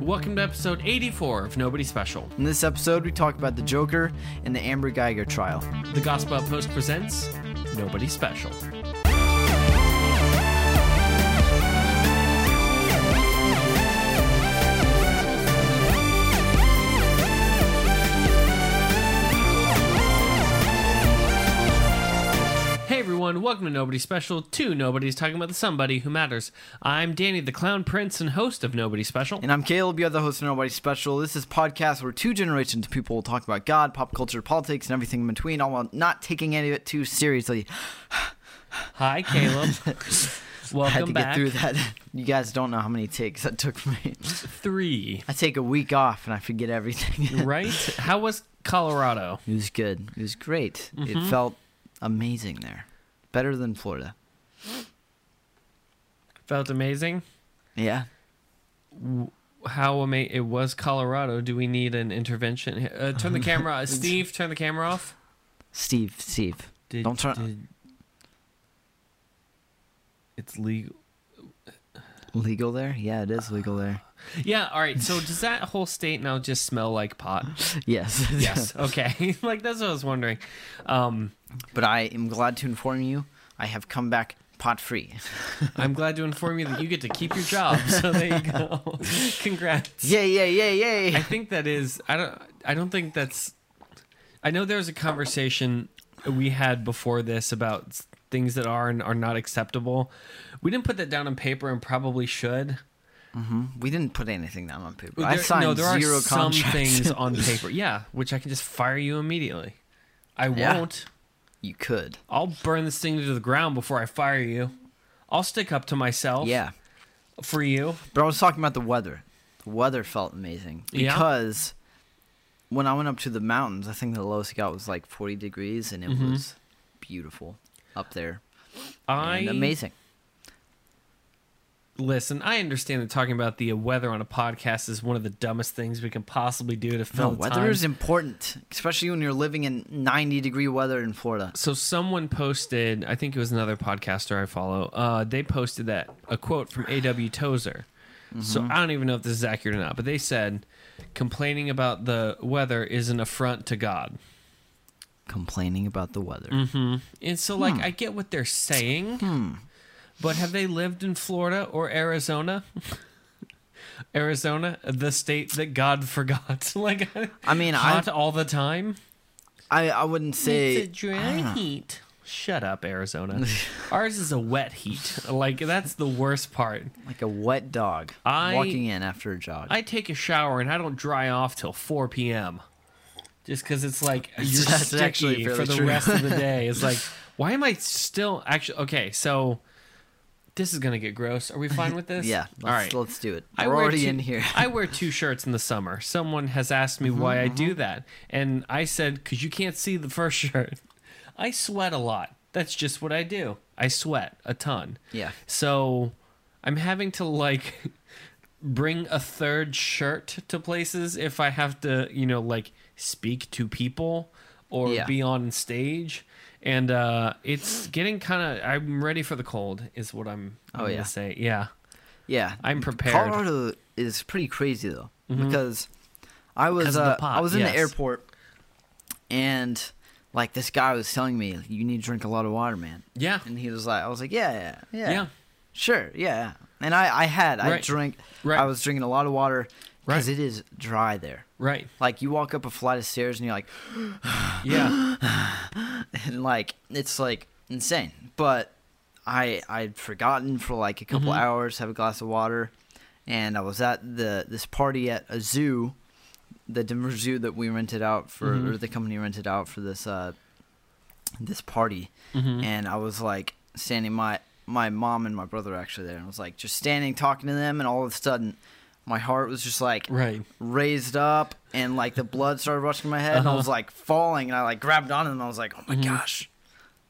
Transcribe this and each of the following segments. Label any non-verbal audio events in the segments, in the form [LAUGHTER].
Welcome to episode 84 of Nobody Special. In this episode, we talk about the Joker and the Amber Geiger trial. The Gospel Outpost presents Nobody Special. Everyone, welcome to Nobody Special. Two Nobody's talking about the somebody who matters. I'm Danny, the Clown Prince and host of Nobody Special. And I'm Caleb, you're the host of Nobody Special. This is a podcast where two generations of people will talk about God, pop culture, politics, and everything in between, all while not taking any of it too seriously. [SIGHS] Hi, Caleb. [LAUGHS] I Welcome had to back. get through that. You guys don't know how many takes that took for me. Three. I take a week off and I forget everything. [LAUGHS] Right? How was Colorado? it was good. It was great. Mm-hmm. It felt amazing there. Better than Florida. Felt amazing. Yeah. How amazing it was Colorado. Do we need an intervention? Uh, turn the camera. [LAUGHS] Steve, turn the camera off. Steve, Steve. Did, Don't turn- did- it's legal. Legal there? Yeah, it is legal there. [SIGHS] Yeah. All right. So does that whole state now just smell like pot? [LAUGHS] Yes. Yes. Okay. [LAUGHS] like that's what I was wondering. Um, But I am glad to inform you, I have come back pot free. [LAUGHS] I'm glad to inform you that you get to keep your job. [LAUGHS] So there you go. [LAUGHS] Congrats. yay, yay, yay, yay. I think that is. I don't. I don't think that's. I know there's a conversation we had before this about things that are and are not acceptable. We didn't put that down on paper and probably should. Mm-hmm. we didn't put anything down on paper. There- I signed no, there zero are some contracts. things on paper. Yeah, which I can just fire you immediately. I Yeah. won't. You could. I'll burn this thing to the ground before I fire you. I'll stick up to myself. Yeah. For you. But I was talking about the weather. The weather felt amazing Yeah? because when I went up to the mountains, I think the lowest I got was like 40 degrees, and it Mm-hmm. was beautiful up there I and amazing. Listen, I understand that talking about the weather on a podcast is one of the dumbest things we can possibly do to No, fill the weather time. is important, especially when you're living in 90 degree weather in Florida. So someone posted, I think it was another podcaster I follow. Uh, they posted that a quote from A.W. Tozer. So Mm-hmm. I don't even know if this is accurate or not, but they said complaining about the weather is an affront to God. Complaining about the weather. Mm-hmm. And so, like, Hmm. I get what they're saying, but have they lived in Florida or Arizona? [LAUGHS] Arizona, the state that God forgot. [LAUGHS] like, I mean, I, all the time. I, I wouldn't say. it's a dry ah. heat. Shut up, Arizona. [LAUGHS] Ours is a wet heat. Like that's the worst part. like a wet dog I- walking in after a jog. I take a shower and I don't dry off till 4 p.m. Just because it's like you're That's sticky actually for the true. rest of the day. It's like, why am I still actually okay? So this is gonna get gross. Are we [LAUGHS] fine with this? yeah, All let's, right. let's do it. I We're wear already two- in here. I wear [LAUGHS] two shirts in the summer. Someone has asked me mm-hmm, why I do mm-hmm. that, and I said because you can't see the first [LAUGHS] shirt. I sweat a lot. That's just what I do. I sweat a ton. Yeah. So I'm having to like bring a third shirt to places if I have to, you know, like speak to people or Yeah. be on stage. And uh, it's getting kind of. I'm ready for the cold. Is what I'm. I'm Oh, yeah. Say yeah. Yeah, I'm prepared. Mm-hmm. Colorado is pretty crazy though because I was uh, I was in yes. the airport and like this guy was telling me you need to drink a lot of water, man. Yeah. And he was like, I was like, yeah, yeah, yeah, Yeah. sure, yeah. And I I had I Right. drank Right. I was drinking a lot of water because Right. it is dry there. Right. Like you walk up a flight of stairs and you're like, [GASPS] Yeah. [SIGHS] and like it's like insane. But I I'd forgotten for like a couple Mm-hmm. hours, have a glass of water, and I was at the this party at a zoo, the Denver Zoo that we rented out for, Mhm. or the company rented out for this uh this party, Mhm. and I was like standing my my mom and my brother actually there, and I was like just standing talking to them, and all of a sudden. My heart was just like Right. raised up, and like the blood started rushing my head, and I Uh-huh. was like falling, and I like grabbed on. And I was like, "Oh my Mhm. gosh!"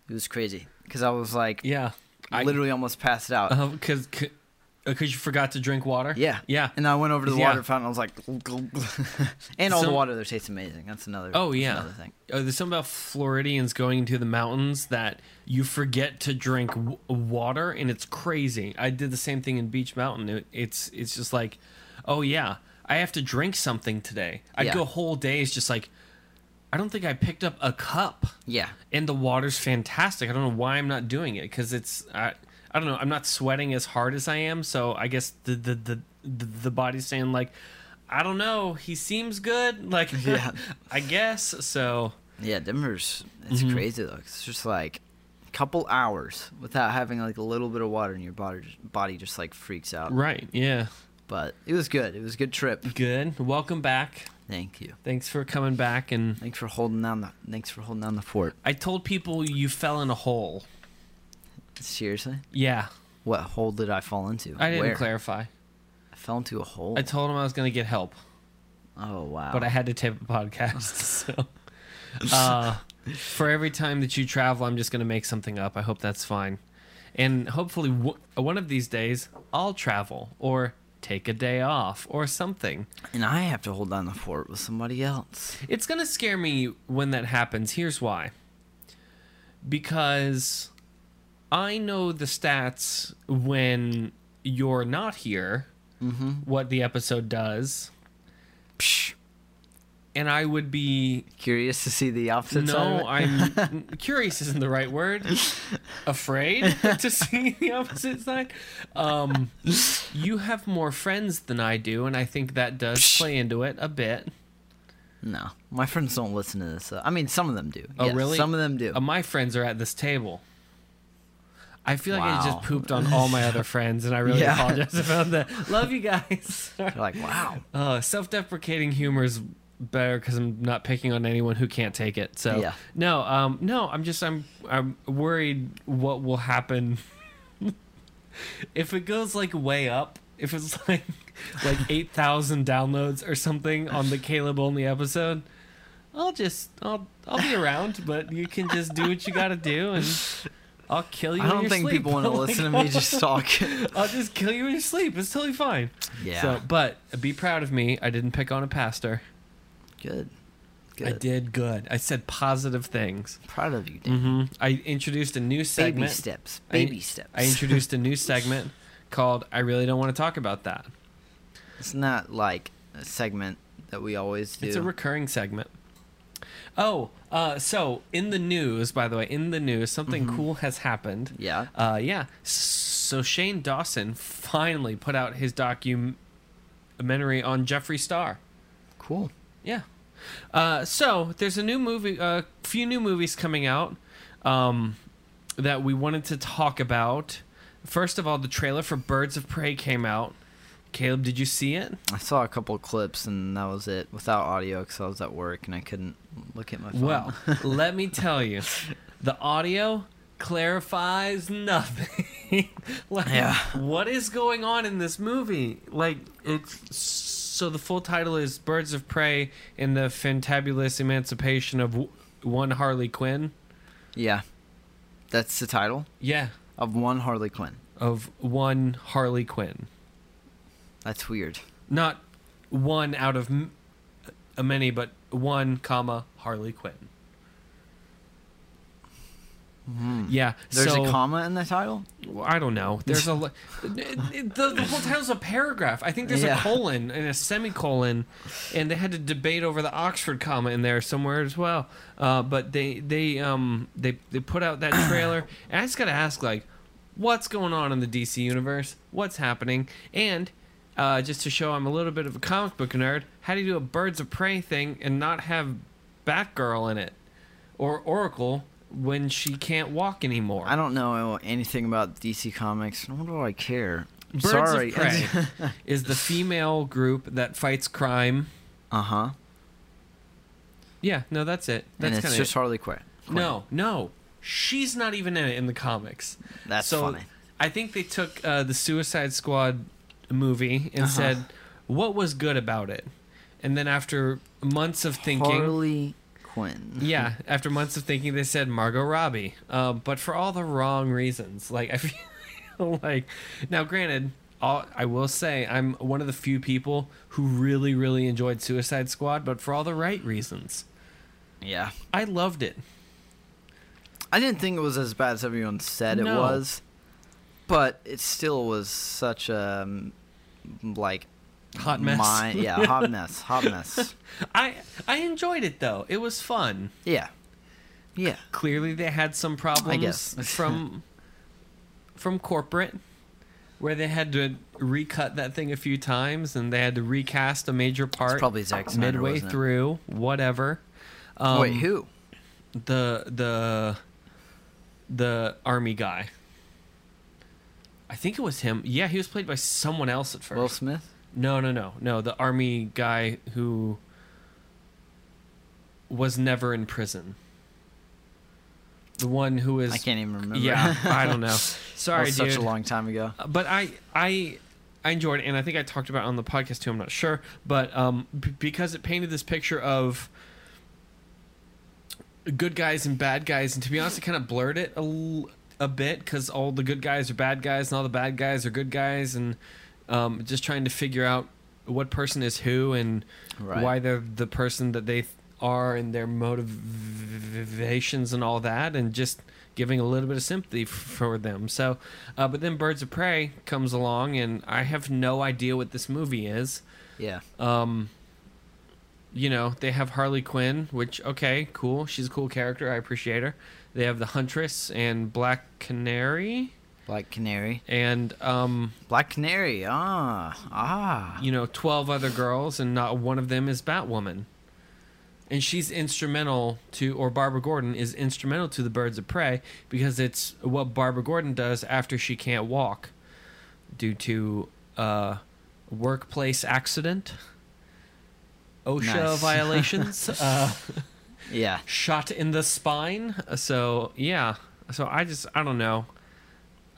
It was crazy because I was like Yeah. I literally almost passed out. because because you forgot to drink water. Yeah, Yeah. And I went over to the Yeah. water fountain. I was like, [LAUGHS] and all Some- the water there tastes amazing. That's another. Oh yeah. another thing. Oh, there's something about Floridians going into the mountains that you forget to drink w- water, and it's crazy. I did the same thing in Beach Mountain. It, it's it's just like, oh yeah, I have to drink something today. I'd Yeah. go whole days just like, I don't think I picked up a cup. Yeah. and the water's fantastic. I don't know why I'm not doing it because it's I, I don't know. I'm not sweating as hard as I am, so I guess the the the the, the body's saying like, I don't know. He seems good. [LAUGHS] Like, Yeah. [LAUGHS] I guess so. Yeah, Denver's it's Mm-hmm. crazy though. It's just like a couple hours without having like a little bit of water in your body. Body just like freaks out. Right? Yeah. But it was good. It was a good trip. Good. Welcome back. Thank you. Thanks for coming back. And Thanks for holding down the. Thanks for holding down the fort. I told people you fell in a hole. Seriously, Yeah, what hole did I fall into? I didn't Where? clarify. I fell into a hole. I told him I was going to get help, oh wow. but I had to tape a podcast. [LAUGHS] so, uh, for every time that you travel, I'm just going to make something up. I hope that's fine. And hopefully, w- one of these days, I'll travel or take a day off or something. and I have to hold down the fort with somebody else. It's going to scare me when that happens. Here's why. Because I know the stats when you're not here, Mm-hmm. what the episode does, Psh, and I would be curious to see the opposite side. no? I'm [LAUGHS] curious isn't the right word. Afraid to see the opposite side. Um, you have more friends than I do, and I think that does play into it a bit. no, my friends don't listen to this. I mean, some of them do. Oh, Yes, really? Some of them do. Uh, my friends are at this table. I feel like I just pooped on all my other [LAUGHS] friends, and I really Yeah. apologize about that. Love you guys. Like, wow. uh, self-deprecating humor is better because I'm not picking on anyone who can't take it. So Yeah. no, um, no, I'm just I'm I'm worried what will happen [LAUGHS] if it goes like way up. If it's [LAUGHS] like like eight thousand downloads or something on the Caleb only episode. I'll just I'll I'll be around, but you can just do what you got to do, and I'll kill you. I don't think sleep. people want to [LAUGHS] Like, listen to me just talk. I'll just kill you in your sleep. It's totally fine. yeah. So, but be proud of me. I didn't pick on a pastor. Good. Good. I did good. I said positive things. I'm Proud of you, Dave. hmm I introduced a new segment. Baby steps. I- Baby steps. I introduced a new [LAUGHS] segment called "I really don't want to talk about that." It's not like a segment that we always do. It's a recurring segment. Oh, uh, so in the news, by the way, in the news, something Mm-hmm. cool has happened. yeah. Uh, yeah. So Shane Dawson finally put out his documentary on Jeffree Star. Cool. Yeah. Uh, so there's a new movie, a uh, few new movies coming out um, that we wanted to talk about. First of all, the trailer for Birds of Prey came out. Caleb, did you see it? I saw a couple of clips and that was it without audio because I was at work and I couldn't look at my phone. Well, [LAUGHS] let me tell you, the audio clarifies nothing. [LAUGHS] like, Yeah. what is going on in this movie? Like, it's so the full title is Birds of Prey and the Fantabulous Emancipation of W- One Harley Quinn. yeah, that's the title Yeah, of one Harley Quinn. of one Harley Quinn, That's weird. not one out of m- a many, but one comma Harley Quinn. Yeah, There's so, a comma in the title. I don't know. There's a [LAUGHS] the, the whole title's a paragraph. I think there's Yeah. a colon and a semicolon, and they had to debate over the Oxford comma in there somewhere as well. Uh, but they they um they they put out that [COUGHS] trailer, and I just gotta ask like, what's going on in the DC universe? What's happening? And uh, just to show I'm a little bit of a comic book nerd, how do you do a Birds of Prey thing and not have Batgirl in it or Oracle? When she can't walk anymore. I don't know anything about DC Comics. Nor do I care. Birds Sorry. of Prey [LAUGHS] is the female group that fights crime. uh huh. Yeah, no, that's it. That's And it's just of Harley Quinn. Quinn. no, no. She's not even in it in the comics. That's so funny. I think they took uh, the Suicide Squad movie and Uh-huh. said, "What was good about it?" And then after months of thinking, Harley Quinn. yeah, after months of thinking, they said Margot Robbie, uh, but for all the wrong reasons. Like I [LAUGHS] feel like now, granted, all, I will say I'm one of the few people who really, really enjoyed Suicide Squad, but for all the right reasons. Yeah. I loved it. I didn't think it was as bad as everyone said it was, but it still was such a um, like Hot mess. My, yeah, hot [LAUGHS] mess, hot mess. I I enjoyed it though. It was fun. Yeah, yeah. Clearly, they had some problems [LAUGHS] from from corporate, where they had to recut that thing a few times, and they had to recast a major part probably Zack Snyder, midway through. Whatever. Um, Wait, who? the the the army guy. I think it was him. Yeah, he was played by someone else at first. Will Smith? No, no, no, no. The army guy who was never in prison. The one who was. I can't even remember. Yeah, [LAUGHS] I don't know. Sorry, was dude. such a long time ago. but I, I, I enjoyed it, and I think I talked about it on the podcast too. I'm not sure, but um, b- because it painted this picture of good guys and bad guys, and to be honest, it kind of blurred it a, l- a bit because all the good guys are bad guys, and all the bad guys are good guys, and um, just trying to figure out what person is who and Right. why they're the person that they are and their motivations and all that and just giving a little bit of sympathy for them. So uh, but then birds of prey comes along and i have no idea what this movie is. Yeah. um you know they have harley quinn which okay cool. She's a cool character. I appreciate her. They have the huntress and black canary Black Canary. and um Black Canary. Ah. Ah. you know 12 other girls and not one of them is batwoman and she's instrumental to or barbara gordon is instrumental to the birds of prey because it's what barbara gordon does after she can't walk due to uh workplace accident osha Nice. [LAUGHS] violations uh Yeah. shot in the spine. So yeah. So I just I don't know.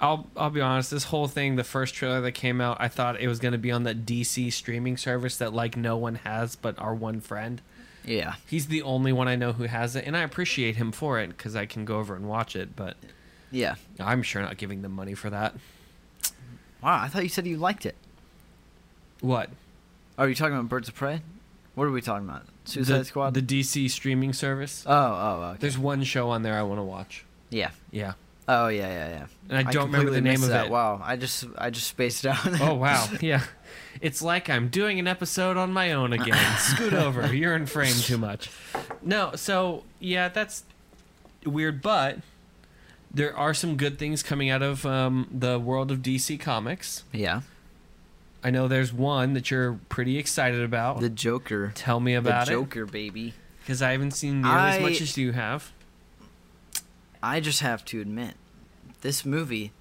I'll I'll be honest. This whole thing, the first trailer that came out, I thought it was going to be on that DC streaming service that like no one has but our one friend. Yeah. He's the only one I know who has it, and I appreciate him for it because I can go over and watch it. But Yeah. I'm sure not giving them money for that. Wow. I thought you said you liked it. What? Oh, are you talking about Birds of Prey? What are we talking about? Suicide the, Squad. The DC streaming service. oh. Oh. Okay. There's one show on there I want to watch. yeah. Yeah, Oh yeah. Yeah. Yeah. and I don't remember the name of that. it. Wow. I just I just spaced out. [LAUGHS] Oh wow, yeah. It's like I'm doing an episode on my own again. [LAUGHS] Scoot over. You're in frame too much. No, so yeah, that's weird, but there are some good things coming out of um, the world of DC Comics. yeah. I know there's one that you're pretty excited about. The Joker. Tell me The about it, The Joker, baby. because I haven't seen nearly as much as you have. I just have to admit, this movie,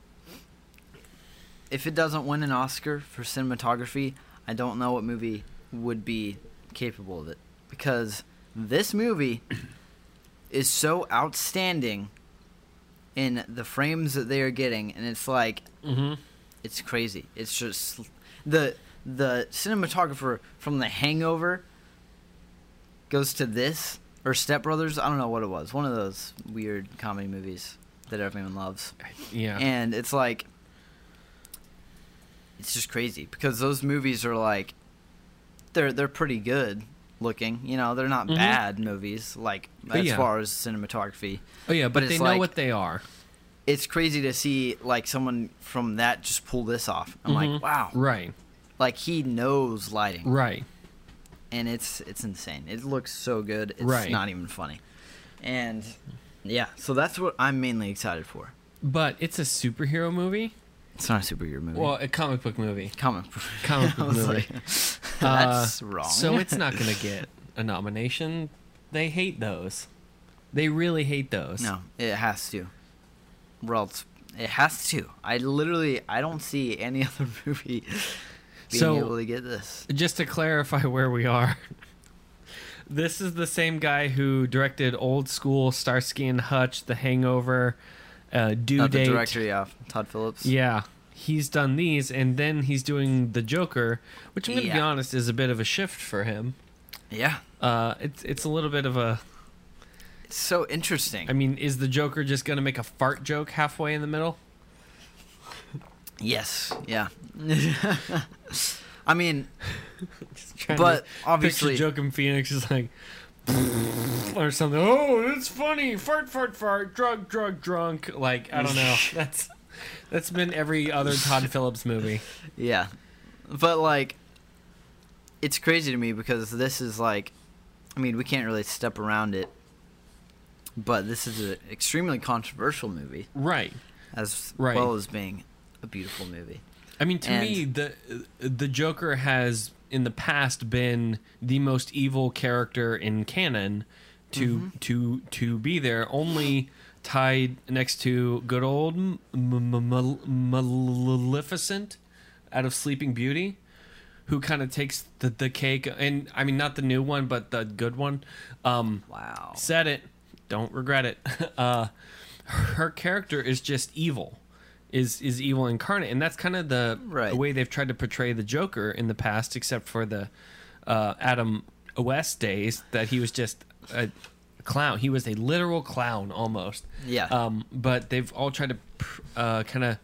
if it doesn't win an Oscar for cinematography, I don't know what movie would be capable of it. Because this movie [COUGHS] is so outstanding in the frames that they are getting, and it's like, Mm-hmm. it's crazy. It's just the the cinematographer from The Hangover goes to this or Step Brothers. I don't know what it was. One of those weird comedy movies that everyone loves, Yeah. and it's like it's just crazy because those movies are like they're they're pretty good looking. You know, they're not Mhm. bad movies like as yeah. far as cinematography. oh yeah, but, but they know like- what they are. It's crazy to see like someone from that just pull this off. I'm Mhm. like, wow, Right. like he knows lighting Right. and it's it's insane it looks so good it's Right. not even funny and yeah so that's what i'm mainly excited for But it's a superhero movie. it's not a superhero movie Well, a comic book movie. comic [LAUGHS] Comic book [LAUGHS] movie. like, [LAUGHS] Uh, that's wrong So it's not going to get a nomination. They hate those. They really hate those. no it has to else it has to i literally i don't see any other movie being So- able to get this Just to clarify where we are, this is the same guy who directed Old School, Starsky and Hutch, The Hangover, uh, Due not Date. the director yeah todd phillips Yeah, he's done these, and then he's doing The Joker, which I'm going to be honest is a bit of a shift for him. yeah Uh, it's it's a little bit of a. it's so interesting I mean, is the Joker just going to make a fart joke halfway in the middle? yes yeah [LAUGHS] i mean [LAUGHS] Just but obviously Joaquin Phoenix is like [LAUGHS] or something. Oh, it's funny. Fart, fart, fart. Drug, drug, drunk. Like I don't know. [LAUGHS] That's that's been every other Todd Phillips movie. Yeah. But like it's crazy to me because this is like, I mean, we can't really step around it, but this is an extremely controversial movie Right. as Right. well as being a beautiful movie. I mean, to And- me, the the Joker has in the past been the most evil character in canon to Mm-hmm. to to be there, only tied next to good old M- M- M- Maleficent out of Sleeping Beauty, who kind of takes the the cake. And I mean, not the new one, but the good one. Um, Wow. said it don't regret it [LAUGHS] uh her character is just evil is is evil incarnate. And that's kind of the, Right. the way they've tried to portray the joker in the past except for the uh adam west days that he was just a clown. He was a literal clown almost. Yeah. um but they've all tried to pr- uh kind of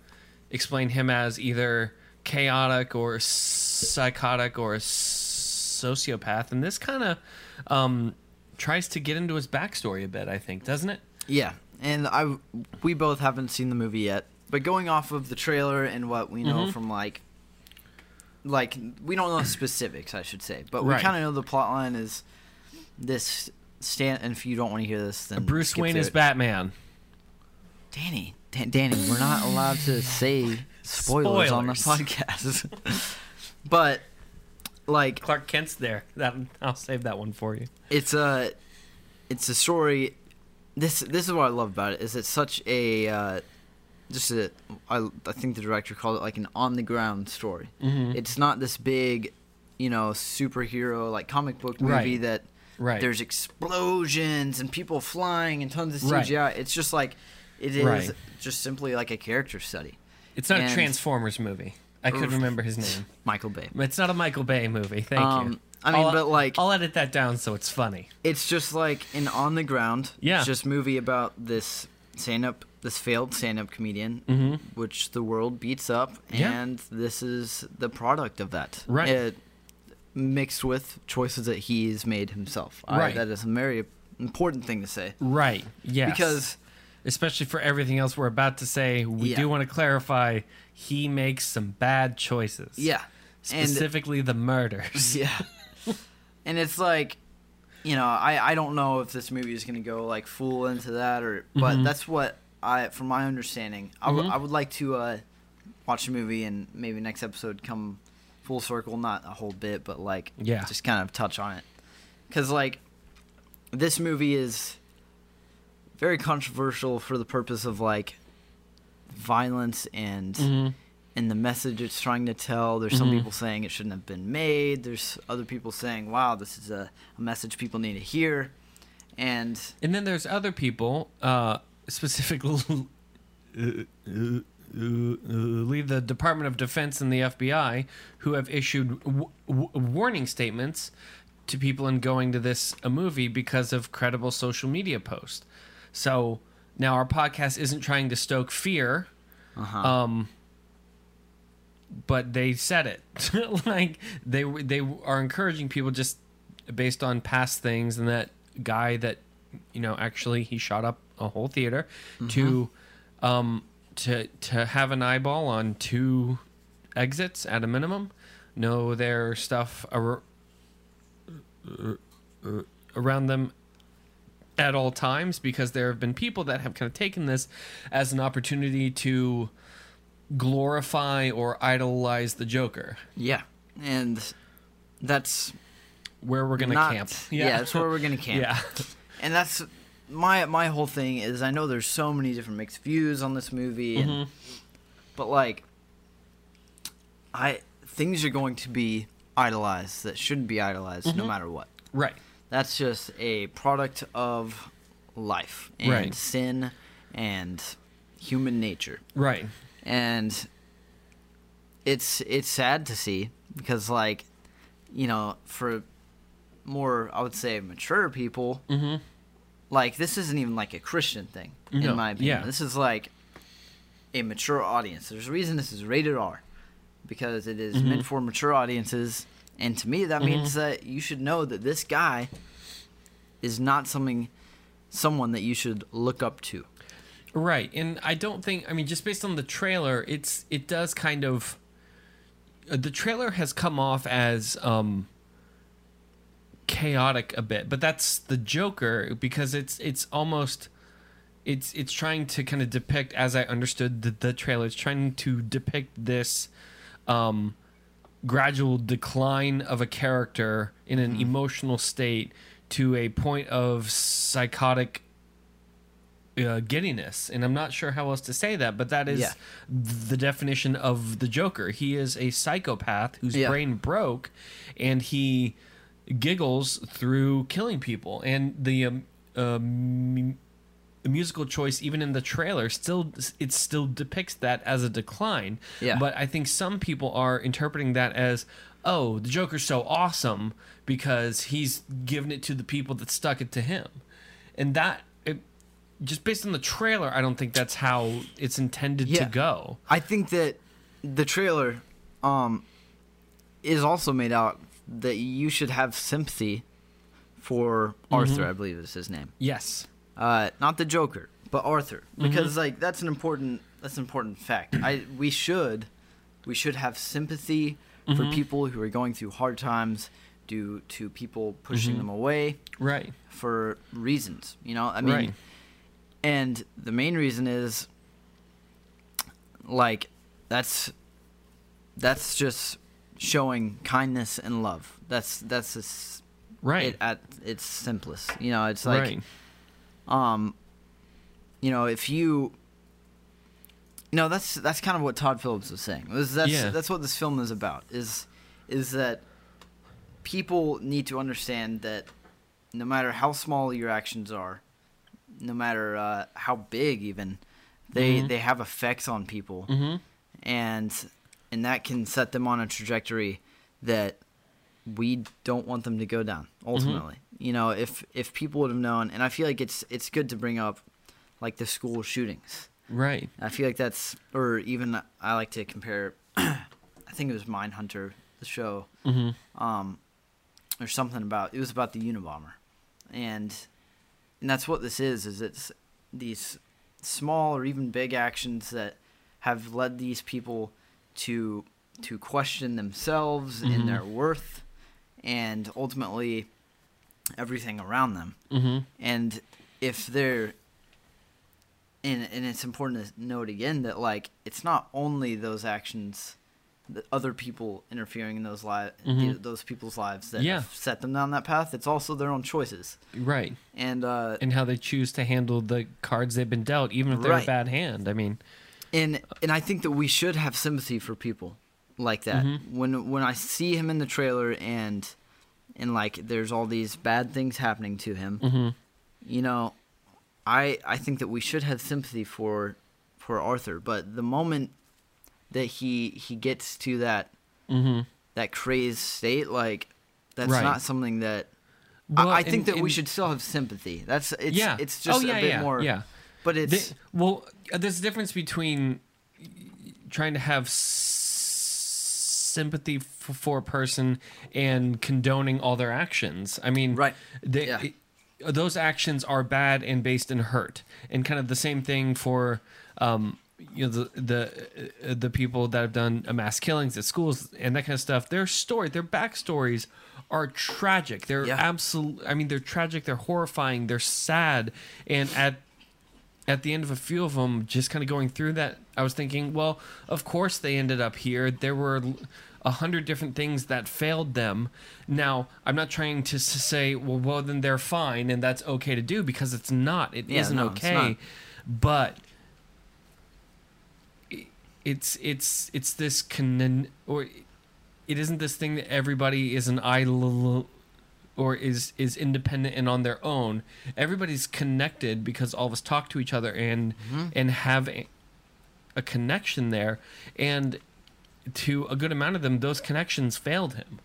explain him as either chaotic or psychotic or a sociopath. And this kind of um tries to get into his backstory a bit i think doesn't it? Yeah, and I we both haven't seen the movie yet, but going off of the trailer and what we know Mhm. from like like we don't know specifics, I should say, but we Right. kind of know the plot line is this stand. And if you don't want to hear this, then bruce wayne is it. batman Danny, Dan- Danny, we're not allowed to say spoilers, on the podcast. [LAUGHS] but like clark kent's there that i'll save that one for you it's a it's a story this this is what i love about it is it's such a uh just a I, I think the director called it like an on the ground story. Mhm. it's not this big you know superhero like comic book movie Right. that right. there's explosions and people flying and tons of Right. cgi it's just like it is Right. just simply like a character study. It's not a transformers movie. I couldn't remember his name. [LAUGHS] Michael bay. It's not a michael bay movie. Thank you. Um, I mean, I'll- but, like- i'll edit that down so it's funny. it's just like an on the ground Yeah. just movie about this stand up this failed stand up comedian Mhm. which the world beats up Yeah. and this is the product of that Right. It- mixed with choices that he's made himself I- Right. that is a very important thing to say right yes because especially for everything else we're about to say we Yeah. do want to clarify he makes some bad choices yeah and specifically the murders [LAUGHS] yeah and it's like you know i i don't know if this movie is going to go like full into that or but Mhm. that's what i from my understanding I would- Mhm. I would like to uh watch the movie and maybe next episode come full circle not a whole bit but like Yeah. just kind of touch on it because like this movie is very controversial for the purpose of like violence and Mhm. and the message it's trying to tell. There's some Mhm. people saying it shouldn't have been made. There's other people saying, "Wow, this is a, a message people need to hear." And and then there's other people uh specifically uh, leave the Department of Defense and the FBI who have issued w- w- warning statements to people in going to this a movie because of credible social media posts. So now our podcast isn't trying to stoke fear, uh-huh. um, but they said it [LAUGHS] like they they are encouraging people just based on past things and that guy that you know actually he shot up a whole theater to um to to have an eyeball on two exits at a minimum know their stuff ar- uh, around them at all times because there have been people that have kind of taken this as an opportunity to glorify or idolize the Joker. yeah, and that's Where we're gonna not, camp. Yeah. that's where we're gonna [LAUGHS] camp. Yeah. And that's my my whole thing is I know there's so many different mixed views on this movie, and, Mhm. but like, I things are going to be idolized that shouldn't be idolized no Mhm. matter what. Right. That's just a product of life and Right. sin and human nature. Right. And it's it's sad to see because like you know, for more I would say mature people, Mm-hmm. like this isn't even like a Christian thing No, in my opinion. yeah. This is like a mature audience. There's a reason this is rated R because it is Mhm. meant for mature audiences and to me that means Mm-hmm. that you should know that this guy is not something someone that you should look up to. Right. And I don't think I mean just based on the trailer, it's it does kind of uh, the trailer has come off as um chaotic a bit, but that's the Joker because it's it's almost it's it's trying to kind of depict as I understood the, the trailer, it's trying to depict this um gradual decline of a character in an emotional state to a point of psychotic uh, giddiness and i'm not sure how else to say that but that is Yeah. the definition of the joker he is a psychopath whose Yeah. brain broke and he giggles through killing people. And the um, um, musical choice even in the trailer still it still depicts that as a decline. Yeah. but i think some people are interpreting that as oh the joker's so awesome because he's given it to the people that stuck it to him. And that it, just based on the trailer i don't think that's how it's intended to go. I think that the trailer um is also made out that you should have sympathy for mm-hmm. Arthur, I believe is his name. yes Uh not the Joker, but Arthur. Mm-hmm. Because like that's an important that's an important fact. I we should we should have sympathy for mm-hmm. people who are going through hard times due to people pushing them away right for reasons. You know, I mean, Right. and the main reason is like that's that's just showing kindness and love. That's that's just right it at its simplest. You know, it's like right um you know, if you no, that's that's kind of what Todd Phillips was saying. Was that's Yeah. that's what this film is about. Is is that people need to understand that no matter how small your actions are, no matter uh, how big even, they Mhm. they have effects on people, mm-hmm. and and that can set them on a trajectory that we don't want them to go down ultimately. You know if if people would have known and i feel like it's it's good to bring up like the school shootings. Right. I feel like that's or even i like to compare [CLEARS THROAT] i think it was mindhunter the show mm-hmm. um or something about it was about the unabomber. And and that's what this is is it's these small or even big actions that have led these people to to question themselves Mhm. and their worth and ultimately everything around them Mm-hmm. and if they're and and it's important to note again that like it's not only those actions that other people interfering in those li- Mhm. those people's lives that Yeah. have set them down that path it's also their own choices right and uh and how they choose to handle the cards they've been dealt even if they're a bad hand i mean and and I think that we should have sympathy for people like that. Mhm. When when I see him in the trailer and and like there's all these bad things happening to him, mm-hmm. you know, I I think that we should have sympathy for for Arthur, but the moment that he he gets to that Mm-hmm. that crazed state, like that's Right. not something that Well, I, I think and- that we should still have sympathy. That's it's yeah it's just oh, yeah, a bit yeah, more yeah but it's They- well, uh, there's a difference between trying to have sympathy for a person and condoning all their actions. I mean, Right. They, Yeah. it- those actions are bad and based in hurt, and kind of the same thing for. Um, you know the the uh, the people that have done mass killings at schools and that kind of stuff. Their story, their backstories are tragic. They're Yeah. absolute. I mean, they're tragic. They're horrifying. They're sad. And at at the end of a few of them, just kind of going through that, I was thinking, well, of course they ended up here. There were a hundred different things that failed them. Now, I'm not trying to say, well, well, then they're fine and that's okay to do because it's not. It Yeah, not no, okay. not. But it's it's it's this con or it isn't this thing that everybody is an idol or is is independent and on their own. Everybody's connected because all of us talk to each other and and have a, a connection there. And to a good amount of them, those connections failed him.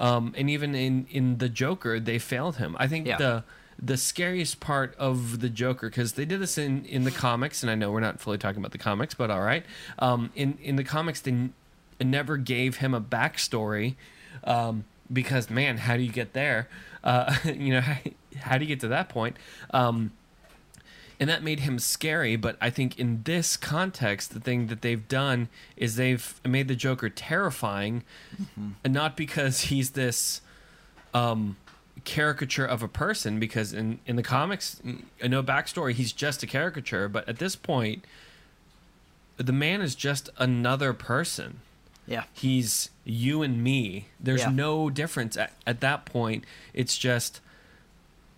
Um, and even in in the Joker, they failed him. I think Yeah. the the scariest part of the Joker because they did this in in the comics, and I know we're not fully talking about the comics, but all right. Um, in in the comics, they n- never gave him a backstory. Um, because man, how do you get there? Uh, [LAUGHS] you know, how, how do you get to that point? Um, and that made him scary. But I think in this context, the thing that they've done is they've made the Joker terrifying, and not because he's this um, caricature of a person because in in the comics, I know backstory, he's just a caricature. But at this point, the man is just another person. Yeah. He's you and me. There's Yeah. no difference at, at that point. It's just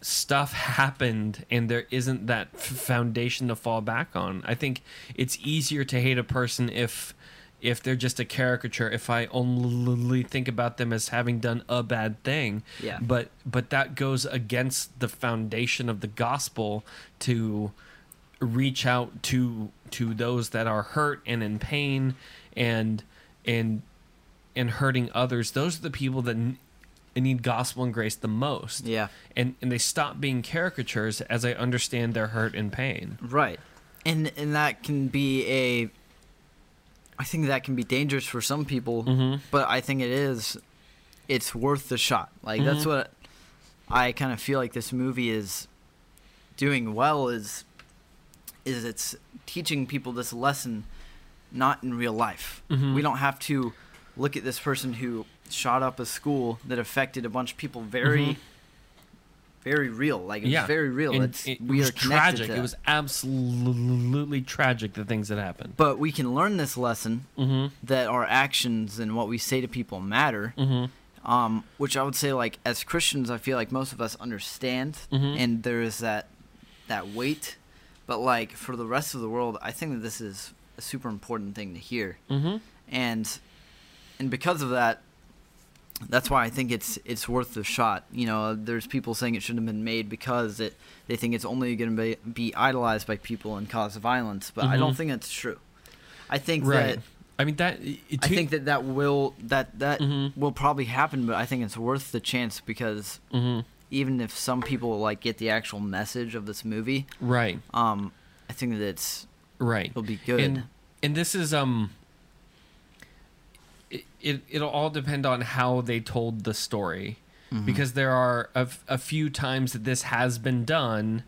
stuff happened and there isn't that f- foundation to fall back on. I think it's easier to hate a person if if they're just a caricature if I only think about them as having done a bad thing. Yeah. But but that goes against the foundation of the gospel to reach out to to those that are hurt and in pain and and and hurting others those are the people that n- need gospel and grace the most Yeah. and and they stop being caricatures as i understand their hurt and pain Right. And and that can be a I think that can be dangerous for some people, Mhm. but I think it is it's worth the shot. Like that's Mhm. what I kind of feel like this movie is doing well is is it's teaching people this lesson not in real life. Mhm. We don't have to look at this person who shot up a school that affected a bunch of people very Mhm. very real. Like it's yeah very real. It's it we was are tragic it was absolutely tragic the things that happened But we can learn this lesson mm-hmm that our actions and what we say to people matter. mm-hmm Um, which I would say, like as Christians, I feel like most of us understand, Mhm. and there is that that weight. But like for the rest of the world, I think that this is a super important thing to hear, mm-hmm and and because of that, that's why I think it's it's worth the shot. You know, there's people saying it shouldn't have been made because it they think it's only going to be, be idolized by people and cause violence, but I don't Mhm. think that's true. I think right that i mean that it, I think that that will that that Mhm. will probably happen, but I think it's worth the chance because mm-hmm even if some people like get the actual message of this movie, right um, I think that it's right it'll be good. And and this is um it, it it'll all depend on how they told the story Mm-hmm. because there are a, a few times that this has been done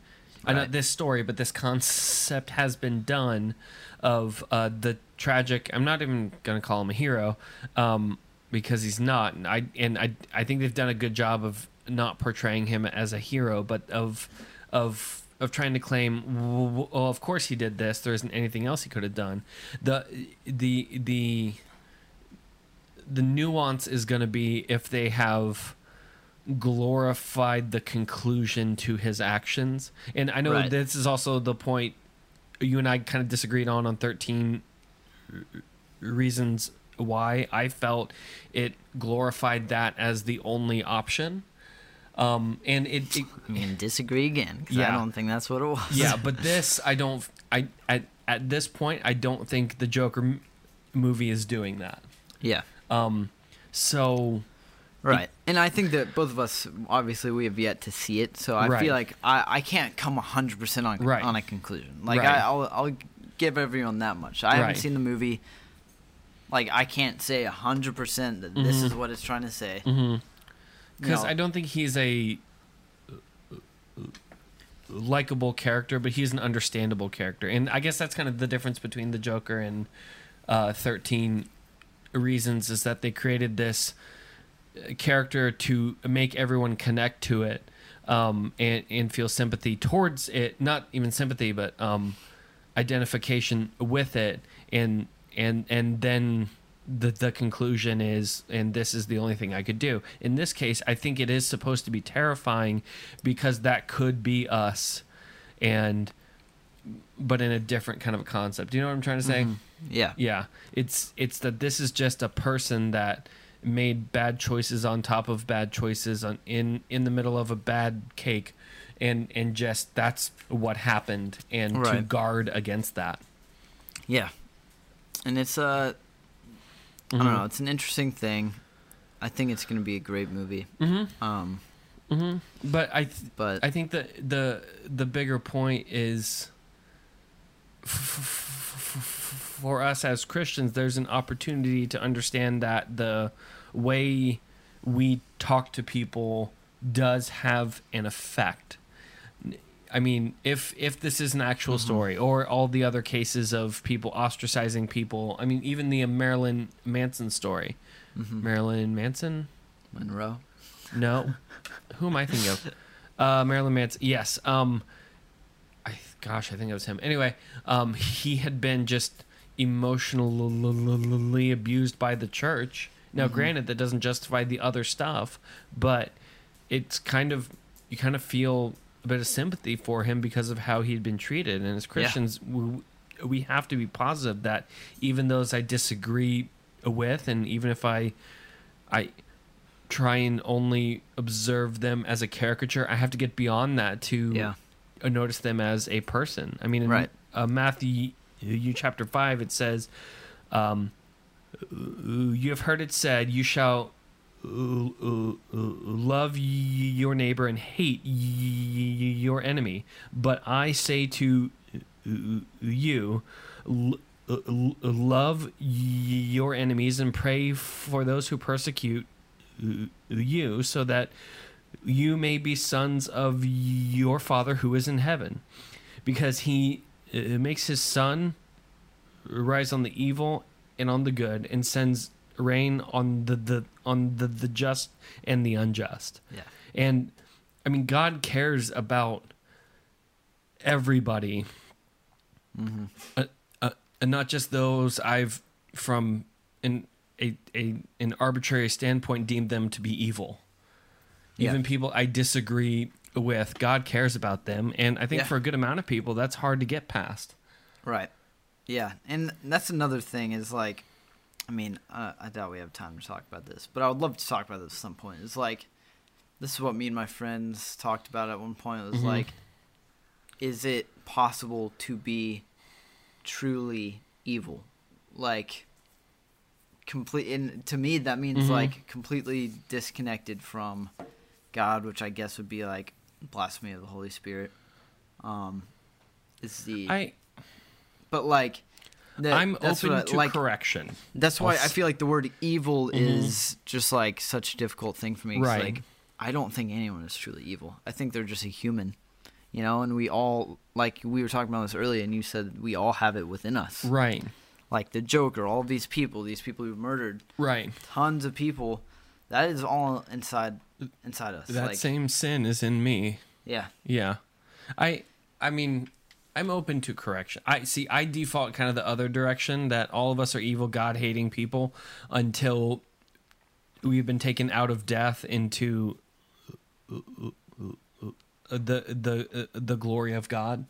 uh, not this story but this concept has been done of uh, the tragic I'm not even gonna call him a hero um, because he's not and I and I I think they've done a good job of not portraying him as a hero but of of of trying to claim well oh, of course he did this. There isn't anything else he could have done. The the the the nuance is going to be if they have glorified the conclusion to his actions. And i know Right. this is also the point you and i kind of disagreed on on 13 reasons why. I felt it glorified that as the only option um and it, it I mean, disagree again because I Yeah. don't think that's what it was. yeah, but [LAUGHS] this I don't. I at at this point I don't think the Joker m- movie is doing that. yeah, Um, so right. And I think that both of us, obviously, we have yet to see it, so I Right. feel like I, I can't come hundred percent on Right. on a conclusion. Like Right. I, I'll I'll give everyone that much. I haven't seen the movie. Like I can't say hundred percent that this Mhm. is what it's trying to say. Because No. I don't think he's a likable character, but he's an understandable character, and I guess that's kind of the difference between the Joker and uh, Thirteen Reasons is that they created this uh, character to make everyone connect to it um, and and feel sympathy towards it. Not even sympathy, but um, identification with it, and and and then the the conclusion is, and this is the only thing I could do. In this case, I think it is supposed to be terrifying because that could be us, and but in a different kind of a concept. Do you know what I'm trying to say? Yeah. Yeah, it's it's that this is just a person that made bad choices on top of bad choices on in in the middle of a bad cake, and and just that's what happened, and to guard against that. Yeah. And it's uh I Mm-hmm. don't know, it's an interesting thing. I think it's going to be a great movie. Mm-hmm. Um Mm-hmm. But I th- but I think that the the bigger point is for us as Christians, there's an opportunity to understand that the way we talk to people does have an effect. I mean, if if this is an actual story, or all the other cases of people ostracizing people, I mean, even the Marilyn Manson story, mhm. Marilyn Manson, Monroe. no, who am I thinking of? Uh, Marilyn Manson. Yes. Um, I gosh, I think it was him. Anyway, um, he had been just emotionally abused by the church. Now, granted, that doesn't justify the other stuff, but it's kind of you kind of feel bit of sympathy for him because of how he'd been treated. And as Christians, we, we have to be positive that even those I disagree with, and even if I, I try and only observe them as a caricature, I have to get beyond that to Yeah. uh, notice them as a person. I mean, in Right. uh, Matthew you chapter five, it says, um, "You have heard it said, you shall." Love your neighbor and hate your enemy. But I say to uh, you, uh, love your enemies and pray for those who persecute uh, you, so that you may be sons of your Father who is in heaven. Because he makes his sun rise on the evil and on the good, and sends rain on the, the on the, the just and the unjust. Yeah. And I mean, God cares about everybody, uh, uh, and not just those I've, from an a, a an arbitrary standpoint, deemed them to be evil. Yeah. Even people I disagree with, God cares about them, and I think Yeah. for a good amount of people, that's hard to get past. Right. Yeah, and that's another thing is like, I mean, uh, I doubt we have time to talk about this, but I would love to talk about this at some point. It's like, this is what me and my friends talked about at one point. It was Mhm. like, is it possible to be truly evil? Like, complete. And to me, that means Mhm. like completely disconnected from God, which I guess would be like blasphemy of the Holy Spirit. Um, is the I but like the, I'm open I- to like correction. that's why I'll I feel like the word evil Mhm. is just like such a difficult thing for me. Right. Like I don't think anyone is truly evil. I think they're just a human, you know. And we all like we were talking about this earlier, and you said we all have it within us. Right, Like the Joker, all these people, these people who've murdered right. tons of people, that is all inside inside us. That like same sin is in me. yeah, Yeah. I I mean I'm open to correction. I see I default kind of the other direction that all of us are evil god hating people until we've been taken out of death into the the the glory of God.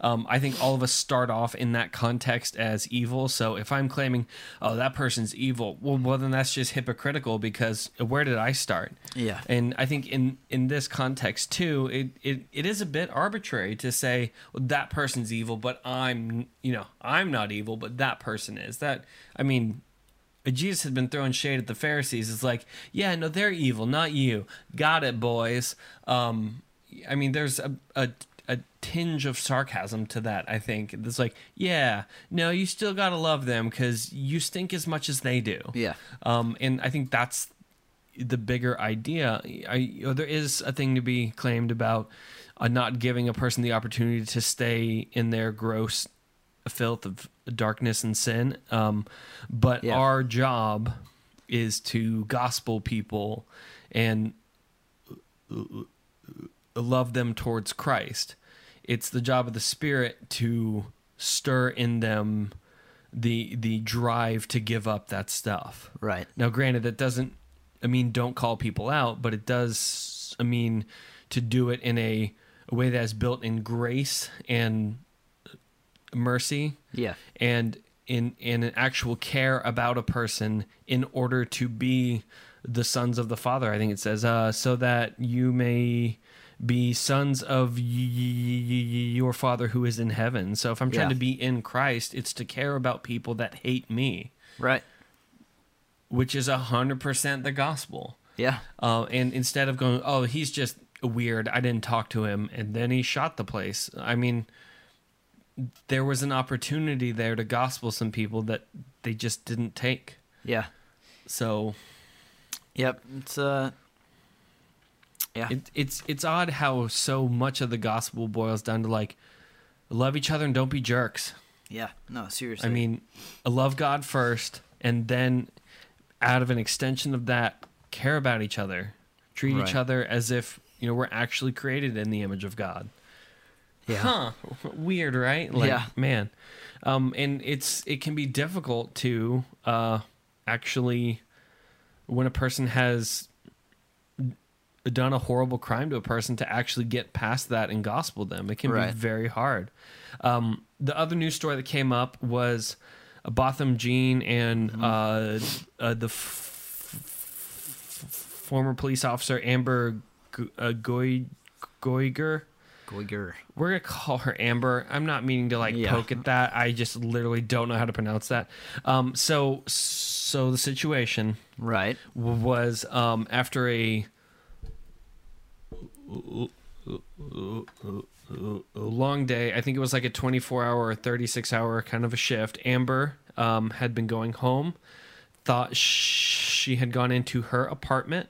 Um, I think all of us start off in that context as evil. So if I'm claiming, oh, that person's evil, well, well, then that's just hypocritical because where did I start? yeah, And I think in in this context too, it it, it is a bit arbitrary to say well, that person's evil, but I'm you know I'm not evil, but that person is. That I mean, Jesus had been throwing shade at the Pharisees. It's like, yeah, no, they're evil, not you. Got it, boys. Um, I mean, there's a, a a tinge of sarcasm to that. I think it's like, yeah, no, you still gotta love them because you stink as much as they do. yeah, Um, and I think that's the bigger idea. I, you know, there is a thing to be claimed about uh, not giving a person the opportunity to stay in their gross filth of darkness and sin. Um, but Yeah. our job is to gospel people and love them towards Christ. It's the job of the Spirit to stir in them the the drive to give up that stuff. right, Now, granted, that doesn't, I mean, don't call people out, but it does, I mean, to do it in a, a way that is built in grace and mercy yeah, and in, in an actual care about a person in order to be the sons of the Father. I think it says, uh, so that you may be sons of y- y- y- your Father who is in heaven. So if I'm trying Yeah. to be in Christ, it's to care about people that hate me, right, which is 100% the gospel. yeah, Uh, and instead of going, oh, he's just weird, I didn't talk to him, and then he shot the place. I mean, there was an opportunity there to gospel some people that they just didn't take. yeah. So Yep, it's uh, yeah, it, it's it's odd how so much of the gospel boils down to like love each other and don't be jerks. yeah. No, seriously. I mean, love God first, and then out of an extension of that, care about each other, treat each other as if you know we're actually created in the image of God. Yeah. Huh. [LAUGHS] Weird, right? Like, Yeah. man. Um, and it's it can be difficult to uh, actually when a person has done a horrible crime to a person to actually get past that and gospel them. It can Right. be very hard. Um, the other news story that came up was a Botham Jean and Mm-hmm. uh, uh, the f- f- former police officer Amber G- uh, Goy- Goiger. Goiger. We're gonna call her Amber. I'm not meaning to like Yeah. poke at that. I just literally don't know how to pronounce that. Um, so so the situation Right. was um, after a long day. I think it was like a 24 hour or 36 hour kind of a shift. Amber um, had been going home, thought she had gone into her apartment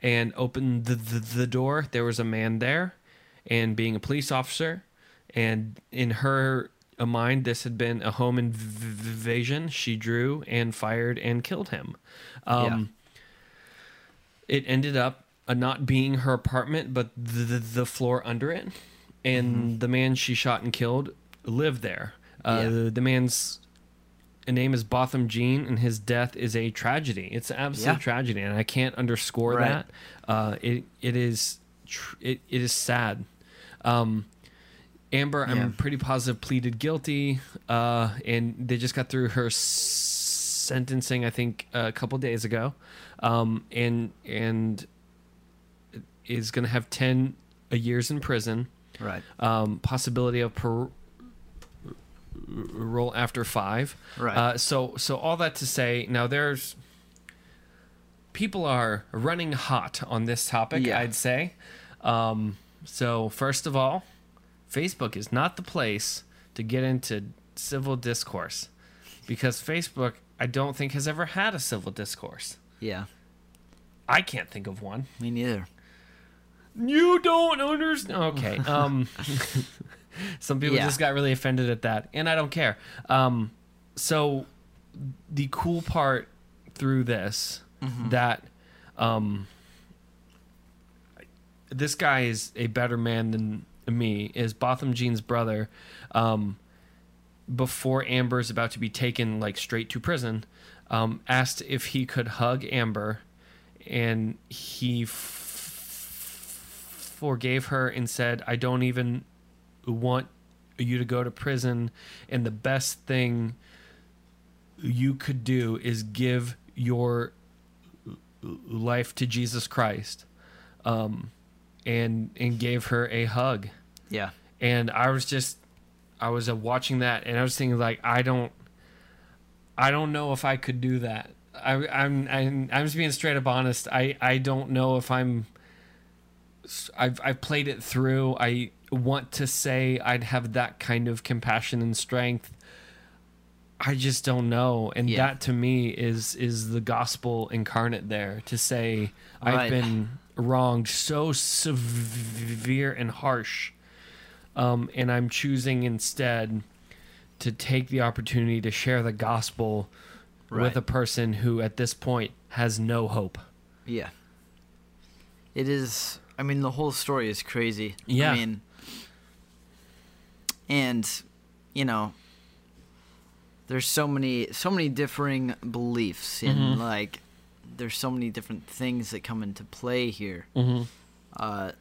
and opened the, the, the door. There was a man there, and being a police officer, and in her mind, this had been a home invasion. She drew and fired and killed him. Um, It ended up uh, not being her apartment, but the, the, the floor under it. And the man she shot and killed lived there. Uh, Yeah. the, the man's name is Botham Jean, and his death is a tragedy. It's an absolute Yeah. tragedy, and I can't underscore Right. that. Uh, it it is tr- it, it is sad. Um, Amber, Yeah. I'm pretty positive pleaded guilty, uh, and they just got through her s- sentencing. I think a couple days ago, um, and and is going to have ten years in prison. Right. Um, possibility of par- parole after five. Right. Uh, so so all that to say, now there's people are running hot on this topic. Yeah. I'd say. Um, so first of all, Facebook is not the place to get into civil discourse because Facebook, I don't think, has ever had a civil discourse. Yeah. I can't think of one. Me neither. You don't understand. Okay. Um, [LAUGHS] some people Yeah. just got really offended at that, and I don't care. Um, so the cool part through this that um, this guy is a better man than me is Botham Jean's brother. Um, before Amber is about to be taken like straight to prison, um, asked if he could hug Amber, and he f- forgave her and said, "I don't even want you to go to prison, and the best thing you could do is give your life to Jesus Christ." Um, and and gave her a hug Yeah. and I was just I was uh, watching that and I was thinking like I don't I don't know if I could do that. I, I'm I'm I'm just being straight up honest. I I don't know if I'm. I've I've played it through. I want to say I'd have that kind of compassion and strength. I just don't know, and Yeah. that to me is is the gospel incarnate. There to say I've been wronged so severe and harsh, um, and I'm choosing instead to take the opportunity to share the gospel Right. with a person who at this point has no hope. Yeah. It is. I mean, the whole story is crazy. Yeah. I mean, and you know, there's so many, so many differing beliefs, and Mhm. like, there's so many different things that come into play here. Mm-hmm. Uh,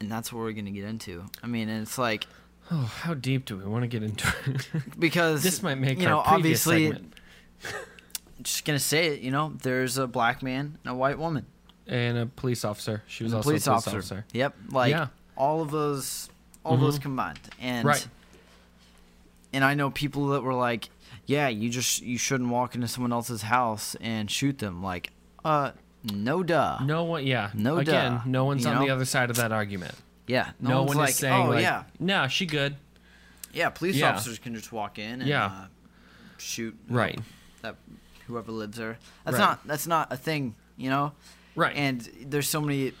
and that's what we're gonna get into. I mean, and it's like Oh, how deep do we want to get into it? [LAUGHS] because this might make you our know, previous obviously, segment. [LAUGHS] just gonna say it. You know, there's a black man and a white woman. And a police officer. She was also police, a police officer. officer. Yep, like Yeah. all of those, all those Mhm. combined, and Right. And I know people that were like, "Yeah, you just you shouldn't walk into someone else's house and shoot them." Like, uh, no, duh. No one, yeah. No Again, duh, no one's you on the other side of that argument. Yeah, no, No, one's one like, is saying, "Oh like, yeah, no, she good. yeah." Police Yeah. officers can just walk in and Yeah. uh, shoot Right. that whoever lives there. That's Right. not that's not a thing, you know. Right. and there's so many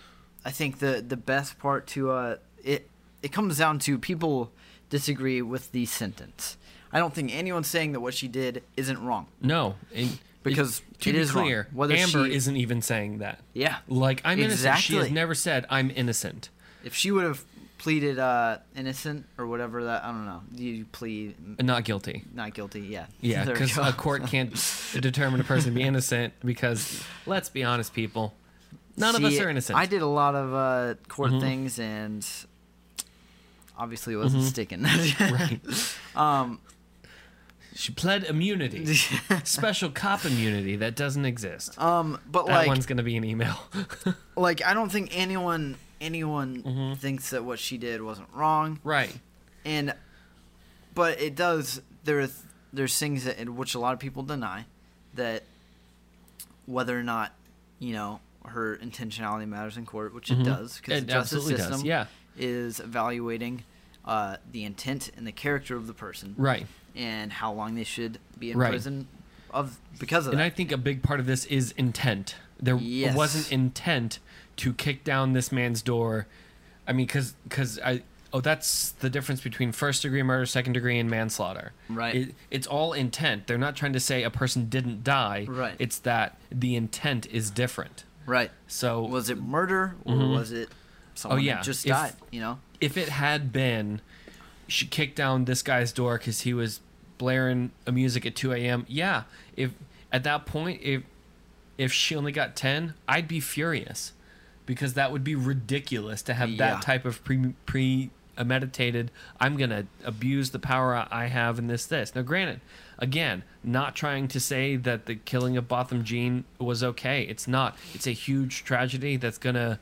i think the the best part to uh it it comes down to people disagree with the sentence i don't think anyone's saying that what she did isn't wrong no. And, because to it be is wrong. clear, Whether Amber she, isn't even saying that. yeah, Like I'm innocent. She has never said I'm innocent. if she would have pleaded uh, innocent or whatever that I don't know, you plead Not guilty. not guilty. Yeah, [LAUGHS] Yeah, because a court can't [LAUGHS] determine a person to be innocent because let's be honest, people, none of us are innocent. I did a lot of uh, court Mhm. things and obviously it wasn't Mhm. sticking. Right. [LAUGHS] Um, She pled immunity, [LAUGHS] special cop immunity that doesn't exist. um, but that like, one's gonna be an email. [LAUGHS] like I don't think anyone anyone Mhm. thinks that what she did wasn't wrong, right. and but it does. There are there's things that which a lot of people deny that whether or not you know her intentionality matters in court, which Mhm. it does because the justice system does. Yeah. is evaluating uh, the intent and the character of the person Right. and how long they should be in Right. prison of because of it. And that. I think a big part of this is intent. There Yes. wasn't intent to kick down this man's door. I mean, because I oh, that's the difference between first degree murder, second degree, and manslaughter. Right. It, it's all intent. They're not trying to say a person didn't die. Right. It's that the intent is different. Right. So Was it murder or Mhm. was it someone Oh, yeah. that just If- died? You know. if it had been she kicked down this guy's door because he was blaring a music at 2 a.m yeah if at that point if if she only got 10 i'd be furious because that would be ridiculous to have Yeah. that type of pre pre premeditated i'm gonna abuse the power i have in this this now granted again not trying to say that the killing of botham jean was okay it's not it's a huge tragedy that's gonna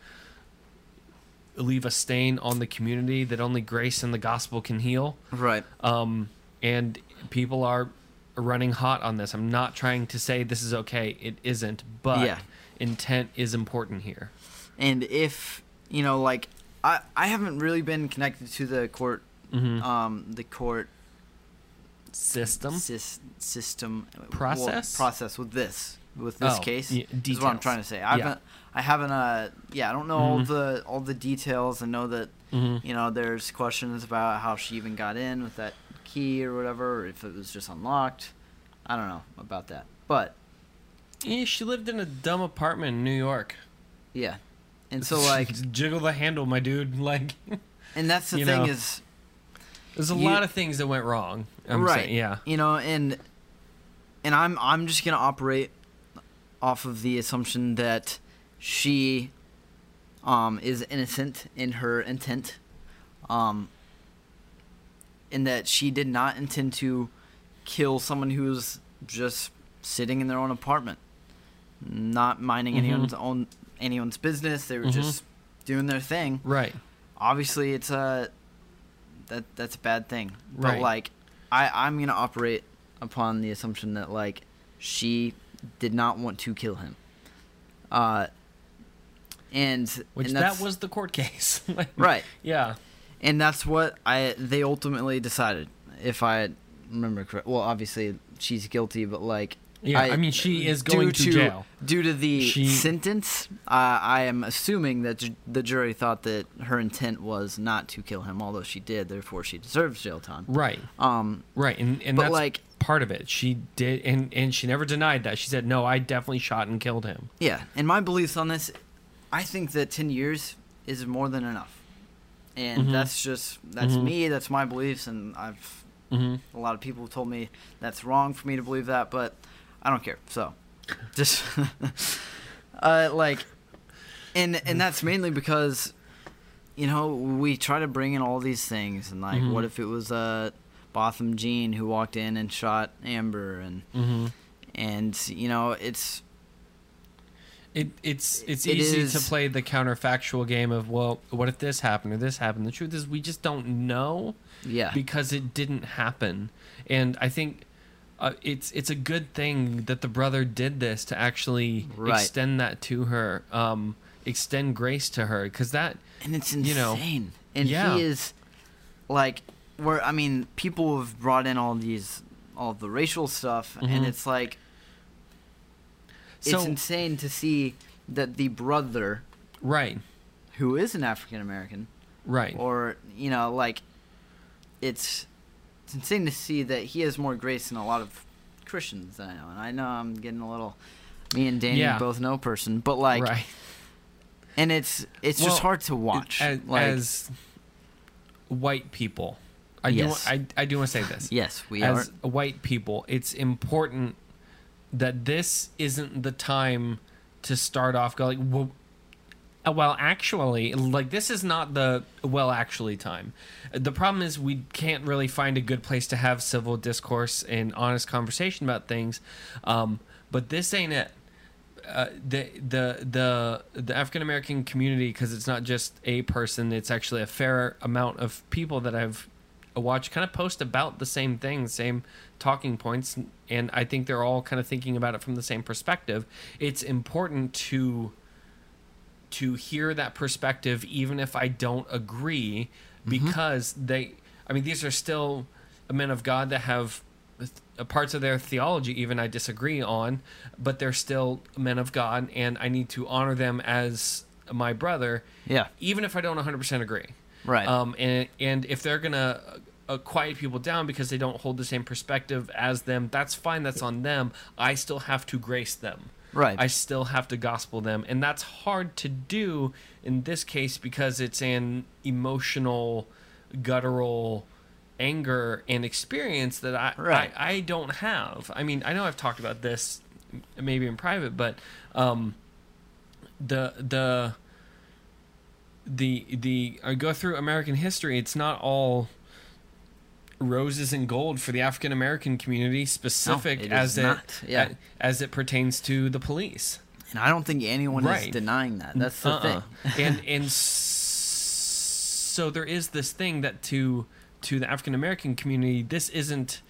leave a stain on the community that only grace and the gospel can heal. Right. Um, and people are running hot on this. I'm not trying to say this is okay. It isn't, but Yeah. intent is important here. And if you know, like, I I haven't really been connected to the court, Mhm. um, the court System. sys- system well, Process? process with this with this Oh, case. yeah, Is what I'm trying to say. I Yeah. haven't. I haven't. Uh, yeah, I don't know all Mhm. the all the details. I know that Mhm. you know there's questions about how she even got in with that key or whatever, or if it was just unlocked. I don't know about that, but Yeah, she lived in a dumb apartment in New York. yeah. And [LAUGHS] so like, jiggle the handle, my dude. Like, and that's the [LAUGHS] thing know. is, there's a You- lot of things that went wrong. I'm right? saying, yeah. You know, and and I'm I'm just gonna operate off of the assumption that she um is innocent in her intent, um, and that she did not intend to kill someone who was just sitting in their own apartment, not minding Mhm. anyone's own anyone's business. They were Mhm. just doing their thing. Right. Obviously, it's a that that's a bad thing. But like, I I'm gonna operate upon the assumption that like she did not want to kill him. Uh, and Which and that was the court [LAUGHS] case. Like, right, Yeah. and that's what I they ultimately decided. If I remember correct, well, obviously she's guilty, but like. Yeah. I, mean, she is going due to, jail. Due to the She- sentence, uh, I am assuming that ju- the jury thought that her intent was not to kill him, although she did. Therefore, she deserves jail time. Right. Um, Right, and and that's like- part of it. She did, and and she never denied that. She said, "No, I definitely shot and killed him." yeah, and my beliefs on this, I think that ten years is more than enough, and Mhm. that's just that's Mhm. me. That's my beliefs, and I've Mm-hmm. a lot of people told me that's wrong for me to believe that, but I don't care. So, just [LAUGHS] uh, like, and and that's mainly because, you know, we try to bring in all these things, and like, Mhm. what if it was uh, Botham Jean who walked in and shot Amber, and Mm-hmm. and you know, it's It it's it's It easy is- to play the counterfactual game of well, what if this happened or this happened? The truth is, we just don't know yeah, because it didn't happen, and I think. Uh, it's it's a good thing that the brother did this to actually Right. extend that to her, um, extend grace to her, because that and it's you know, insane. and yeah. he is like, where I mean, people have brought in all these all the racial stuff, and Mhm. it's like. so it's insane to see that the brother right who is an African American right or you know like it's it's insane to see that he has more grace than a lot of Christians that I know, and I know I'm getting a little. Me and Danny Yeah. both know person, but like, right. and it's it's Well, just hard to watch. As, like, as white people, I Yes. do. I, I do want to say this. [LAUGHS] yes, we as are. white people, it's important that this isn't the time to start off going. Well, uh, well, actually, like this is not the well, actually time. The problem is we can't really find a good place to have civil discourse and honest conversation about things. Um, but this ain't it. Uh, the the the the African American community because it's not just a person; it's actually a fair amount of people that I've watched kind of post about the same thing, same talking points, and I think they're all kind of thinking about it from the same perspective. It's important to to hear that perspective, even if I don't agree, because they. I mean, these are still men of God that have parts of their theology even I disagree on, but they're still men of God, and I need to honor them as my brother, Yeah, even if I don't 100% agree. right. Um, and and if they're gonna uh, quiet people down because they don't hold the same perspective as them, that's fine. That's on them. I still have to grace them. Right. I still have to gospel them, and that's hard to do in this case because it's an emotional, guttural anger and experience that I, Right. I I don't have. I mean, I know I've talked about this maybe in private, but um, the the the the I go through American history. It's not all roses and gold for the African American community, specific it as it. Yeah. as it pertains to the police. and I don't think anyone is denying that. That's the Uh-uh. thing. and [LAUGHS] and so there is this thing that to to the African American community, this isn't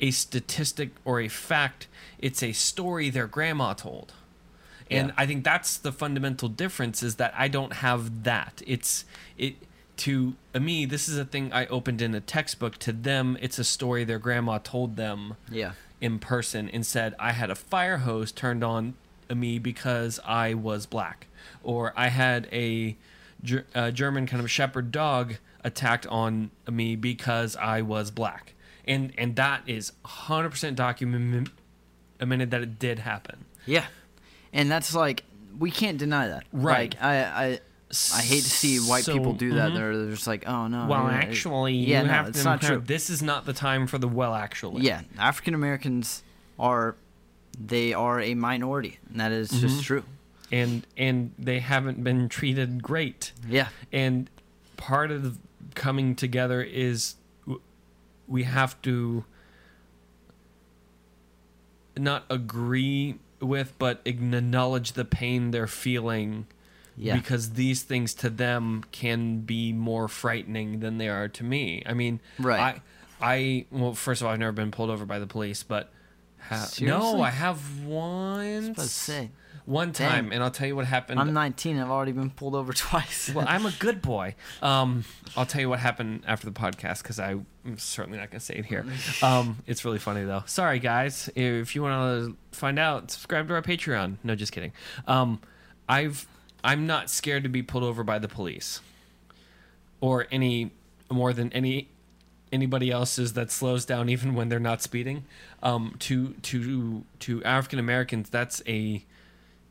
a statistic or a fact. It's a story their grandma told. And Yeah. I think that's the fundamental difference is that I don't have that. It's it to me this is a thing I opened in a textbook to them it's a story their grandma told them Yeah. in person and said I had a fire hose turned on me because I was black, or I had a, a German kind of shepherd dog attacked on me because I was black, and and that is 100% documented that it did happen. Yeah. And that's like we can't deny that. Right. Like I I I hate to see white So- people do that. mhm. They're, they're just like, oh no. Well, yeah, actually, yeah, you no, have it's to not true. This is not the time for the well, actually. Yeah, African Americans are they are a minority, and that is just Mhm. true. and and they haven't been treated great. Yeah. and part of coming together is we have to not agree with but acknowledge the pain they're feeling Yeah. because these things to them can be more frightening than they are to me i mean Right. i i well first of all i've never been pulled over by the police but ha- no i have I once was about to say. one Dang. time and i'll tell you what happened I'm 19. I've already been pulled over [LAUGHS] twice. well, I'm a good boy. Um, I'll tell you what happened after the podcast because I'm certainly not going to say it here. [LAUGHS] Um, it's really funny though. Sorry, guys. If you want to find out, subscribe to our Patreon. No, just kidding. Um, I've I'm not scared to be pulled over by the police or any more than any anybody else's that slows down even when they're not speeding. Um, to to to African Americans, that's a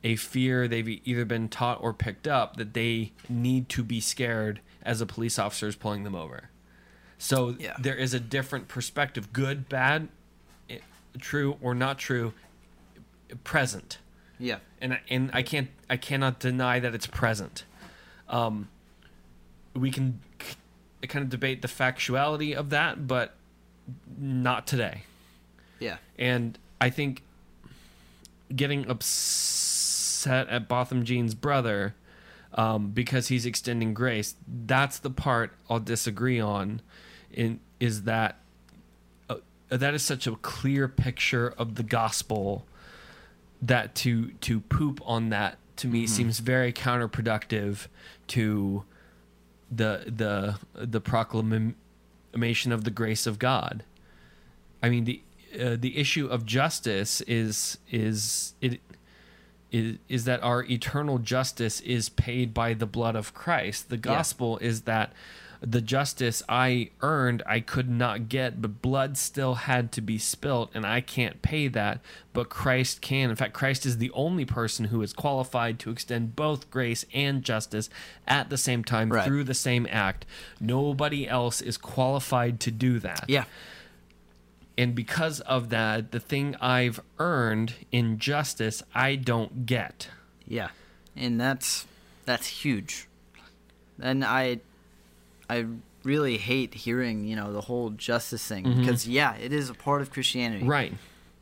a fear they've either been taught or picked up that they need to be scared as a police officer is pulling them over. So Yeah. there is a different perspective, good, bad, eh, true or not true, present, yeah. And I- and I can't I cannot deny that it's present. Um, we can k- kind of debate the factuality of that, but not today. Yeah. And I think getting upset at Botham Jean's brother um, because he's extending grace, that's the part I'll disagree on. In is that uh, that is such a clear picture of the gospel that to to poop on that to me seems very counterproductive to the the the proclamation of the grace of God. I mean the uh, the issue of justice is is it is, is that our eternal justice is paid by the blood of Christ. The gospel is that the justice I earned I could not get, but blood still had to be spilt, and I can't pay that, but Christ can. In fact, Christ is the only person who is qualified to extend both grace and justice at the same time Right. through the same act. Nobody else is qualified to do that. Yeah. And because of that, the thing I've earned in justice, I don't get. Yeah, and that's that's huge. And I, I really hate hearing you know the whole justice thing because yeah, it is a part of Christianity. Mm-hmm. Right.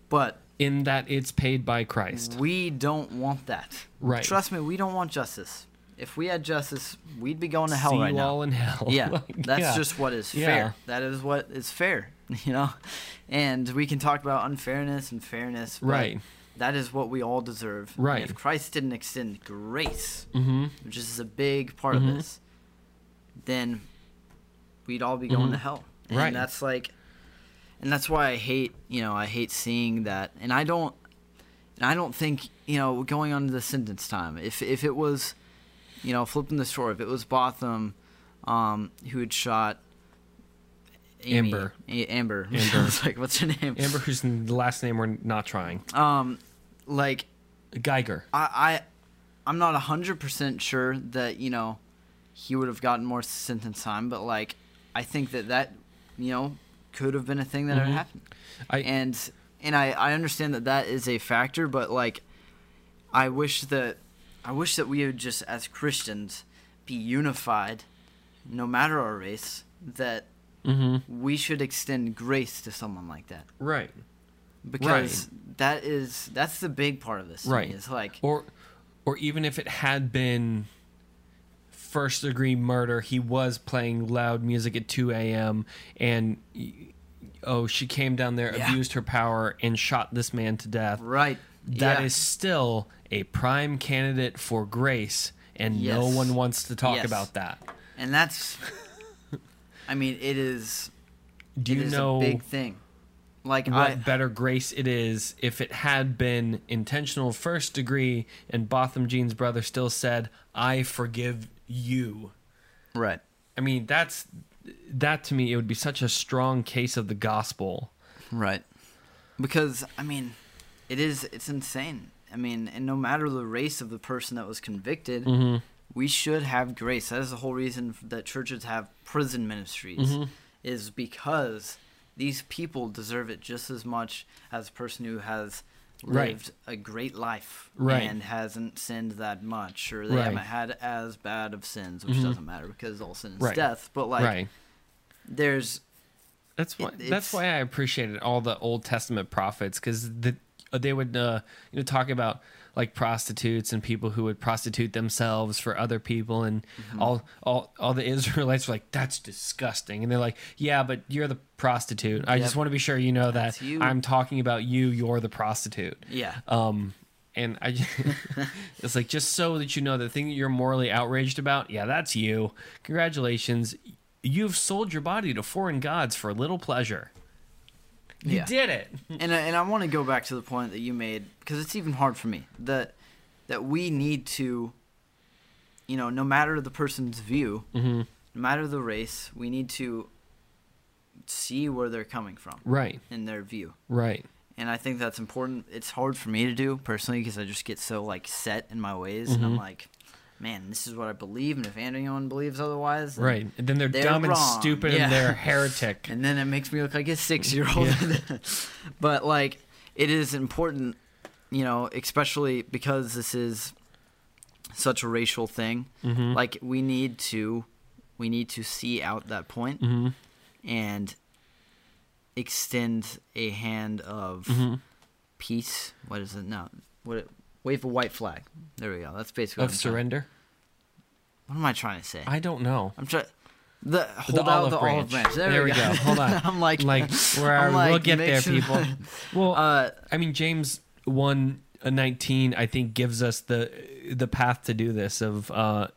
But In that it's paid by Christ. we don't want that. Right. Trust me, we don't want justice. If we had justice, we'd be going to hell See right you now. all in hell. yeah, [LAUGHS] Like, that's yeah. just what is Yeah. fair. That is what is fair, [LAUGHS] you know. And we can talk about unfairness and fairness, Right. That is what we all deserve. And Right. if Christ didn't extend grace, Mm-hmm. which is a big part of Mhm. this, then we'd all be going Mhm. to hell. Right. And Right. that's like, and that's why I hate, you know, I hate seeing that. And I don't, and I don't think, you know, going on to the sentence time, if if it was, you know, flipping the story, if it was Botham, um, who had shot. Amy, Amber. A- Amber. I [LAUGHS] Amber. was like, what's her name? Amber, whose last name we're not trying. Um, like Geiger. I, I I'm not hundred percent sure that you know he would have gotten more sentence time, but like I think that that you know could have been a thing that Mhm. had happened, I and and I I understand that that is a factor, but like I wish that I wish that we would just as Christians be unified, no matter our race, that mm-hmm. we should extend grace to someone like that right. because that is that's the big part of this. Right. It's like Or or even if it had been first degree murder, he was playing loud music at 2 a.m. and oh, she came down there, Yeah. abused her power, and shot this man to death. right. That is yeah. still a prime candidate for grace, and no one wants to talk Yes. about that. and that's i mean it is Do you is know a big thing like what i better grace it is if it had been intentional first degree and Botham Jean's brother still said, I forgive you. right I mean, that's that to me, it would be such a strong case of the gospel. right because i mean it is it's insane i mean and no matter the race of the person that was convicted Mm-hmm. we should have grace that is the whole reason that churches have prison ministries Mhm. is because these people deserve it just as much as a person who has Right. lived a great life Right. and hasn't sinned that much or they Right. haven't had as bad of sins which Mhm. doesn't matter because all sin is Right. death but like right. there's That's why. it- that's why I appreciated all the Old Testament prophets because the they would uh, you know talk about like prostitutes and people who would prostitute themselves for other people. And Mm-hmm. all all all the [LAUGHS] Israelites were like that's disgusting. And they're like yeah but you're the prostitute. I just want to be sure you know that you. I'm talking about you. You're the prostitute. Yeah. Um and I [LAUGHS] it's like just so that you know the thing that you're morally outraged about yeah that's you. Congratulations. You've sold your body to foreign gods for a little pleasure you Yeah. did it and I, and I want to go back to the point that you made because it's even hard for me that that we need to you know no matter the person's view mm-hmm. no matter the race we need to see where they're coming from right in their view right and I think that's important it's hard for me to do personally because I just get so like set in my ways and I'm Mhm. like man this is what I believe and if anyone believes otherwise then- right and then they're, they're dumb and stupid Yeah. and they're a heretic [LAUGHS] and then it makes me look like a six year old. but like, it is important, you know, especially because this is such a racial thing. mm-hmm. Like, we need to, we need to see out that point mm-hmm. and extend a hand of Mm-hmm. peace. What is it? No, what? Wave a white flag. There we go. That's basically of what I'm trying- surrender What am I trying to say? I don't know I'm trying. The hold out olive the olive branch. branch. There, There we we go. go. Hold on. [LAUGHS] I'm like, like [LAUGHS] where I'm we'll get there sure- people [LAUGHS] well Uh, I mean, James one nineteen, I think, gives us the the path to do this. Of uh,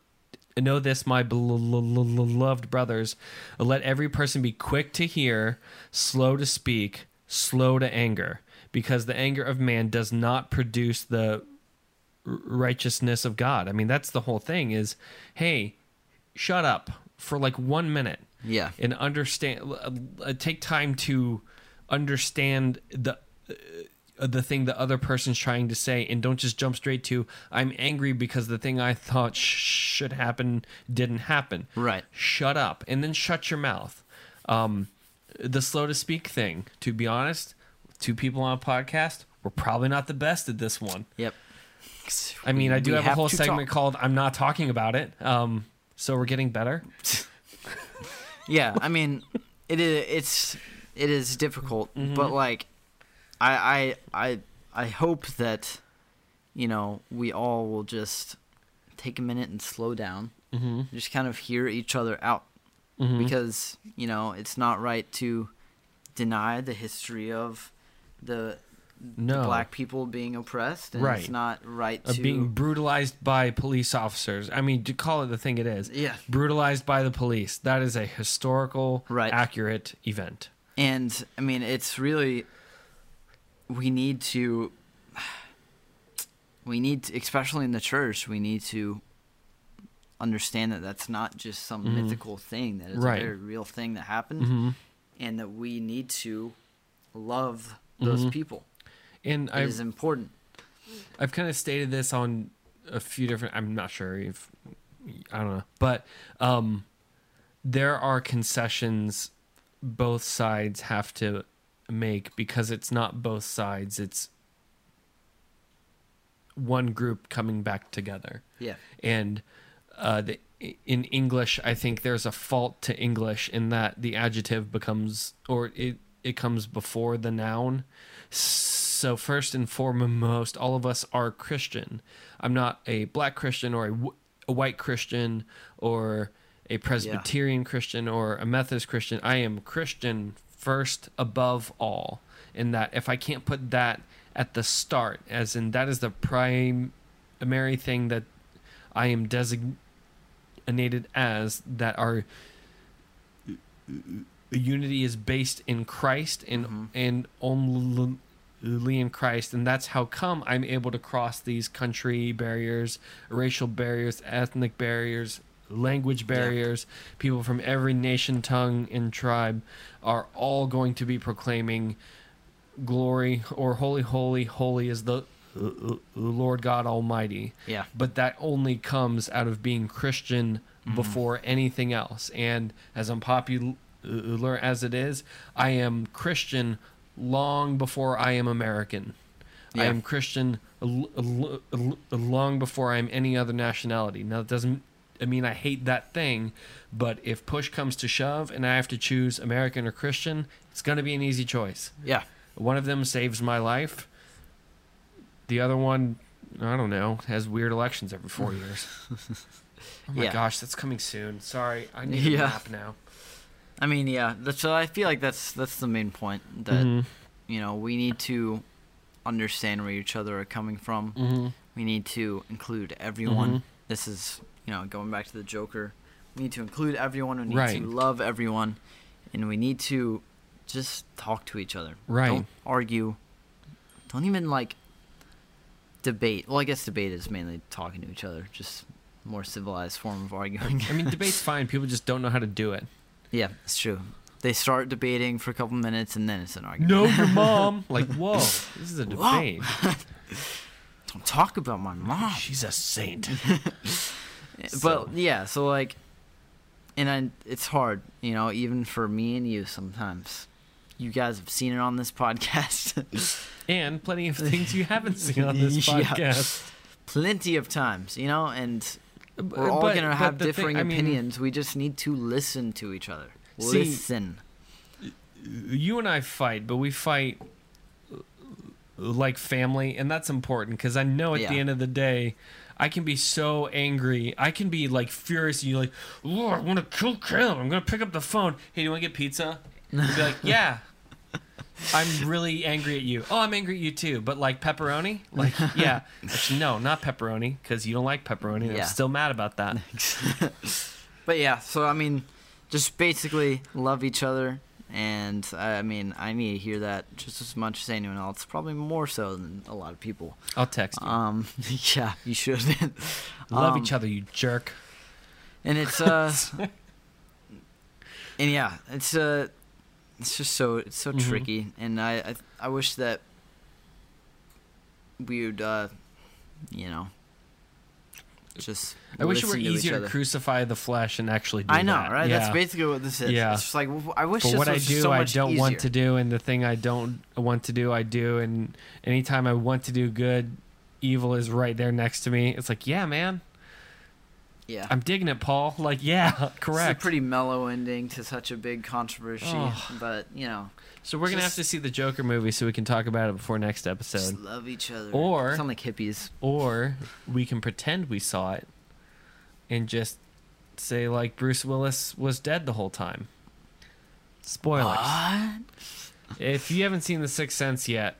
know this, my beloved brothers, let every person be quick to hear, slow to speak, slow to anger, because the anger of man does not produce the righteousness of God. I mean, that's the whole thing. Is hey, shut up for like one minute Yeah. and understand uh, take time to understand the uh, the thing the other person's trying to say and don't just jump straight to i'm angry because the thing i thought sh- should happen didn't happen Right. shut up and then shut your mouth um the slow to speak thing to be honest two people on a podcast we're probably not the best at this one Yep. I mean i do We have, a whole segment talk. called i'm not talking about it um so we're getting better [LAUGHS] Yeah, I mean, it is it's it is difficult, Mm-hmm. but like, I I I I hope that you know we all will just take a minute and slow down, mm-hmm. just kind of hear each other out, Mm-hmm. because you know it's not right to deny the history of the No. black people being oppressed, and Right. it's not right to being brutalized by police officers. I mean, to call it the thing it is. yeah. Brutalized by the police. That is a historical, Right. accurate event. And I mean, it's really we need to we need to, especially in the church, we need to understand that that's not just some Mhm. mythical thing that is Right. a very real thing that happened hmm and that we need to love those Mhm. people. And It I've, is important. I've kind of stated this on a few different, I'm not sure if, I don't know. But um, there are concessions both sides have to make because it's not both sides. It's one group coming back together. Yeah. and uh, the, in English, I think there's a fault to English in that the adjective becomes or it it comes before the noun. So first and foremost, all of us are Christian. I'm not a black Christian or a, w- a white Christian or a Presbyterian Christian or a Methodist Christian. I am Christian first above all. In that, if I can't put that at the start, as in that is the primary thing that I am designated as that our unity is based in Christ and Mhm. and only in Christ, and that's how come I'm able to cross these country barriers, racial barriers, ethnic barriers, language barriers. People from every nation, tongue, and tribe are all going to be proclaiming glory or holy, holy, holy is the uh, Lord God Almighty Yeah. but that only comes out of being Christian Mm-hmm. before anything else. And as unpopular as it is, I am Christian long before I am American. I am Christian long before I'm any other nationality. Now, that doesn't I mean I hate that thing, but if push comes to shove and I have to choose American or Christian, it's going to be an easy choice. Yeah. One of them saves my life. The other one, I don't know, has weird elections every four years. [LAUGHS] oh my Yeah. gosh, that's coming soon. Sorry, I need Yeah. a nap now. I mean, yeah. That's, so I feel like that's that's the main point that Mhm. you know we need to understand where each other are coming from. Mhm. We need to include everyone. Mhm. This is, you know, going back to the Joker. We need to include everyone. We need Right. to love everyone, and we need to just talk to each other. Right. Don't argue. Don't even like debate. Well, I guess debate is mainly talking to each other. Just more civilized form of arguing. I mean, [LAUGHS] debate's fine. People just don't know how to do it. Yeah, it's true. They start debating for a couple minutes and then it's an argument. No, your [LAUGHS] mom. like, whoa, this is a debate. [LAUGHS] Don't talk about my mom. She's a saint. [LAUGHS] but So- yeah, so like, and I, it's hard, you know, even for me and you sometimes. You guys have seen it on this podcast and plenty of things you haven't seen on this Yeah. podcast. plenty of times, you know, and we're all but- gonna have the thing- differing I mean, opinions. we just need to listen to each other. See- listen. you and I fight, but we fight uh, like family, and that's important because I know at the end of the day, I can be so angry. I can be like furious, and you're like, "Oh, I want to kill Caleb. I'm gonna pick up the phone. Hey, do you want to get pizza?" And be like, [LAUGHS] "Yeah." I'm really angry at you. Oh, I'm angry at you too. But like pepperoni, like [LAUGHS] yeah. Actually, no, not pepperoni because you don't like pepperoni. Yeah. I'm still mad about that. [LAUGHS] but yeah, so I mean, just basically love each other, and I mean, I need to hear that just as much as anyone else. Probably more so than a lot of people. I'll text you. Um, [LAUGHS] yeah, you should. Love um, each other, you jerk. and it's uh, and yeah, it's uh, it's just so it's so Mhm. tricky, and I, I I wish that we would uh, you know, just. I wish it were easier to crucify the flesh and actually do I know, that. right? Yeah. That's basically what this is. Yeah. It's just like I wish this what I do, so I don't want to do, and the thing I don't want to do, I do. And anytime I want to do good, evil is right there next to me. It's like, yeah, man, Yeah. I'm digging it, Paul. Like, yeah, [LAUGHS] It's a correct. pretty mellow ending to such a big controversy, Oh. but you know, so we're gonna have to see the Joker movie so we can talk about it before next just episode, love each other. Or- sound like hippies. or we can pretend we saw it and just say like Bruce Willis was dead the whole time. Spoilers. What? If you haven't seen The Sixth Sense yet,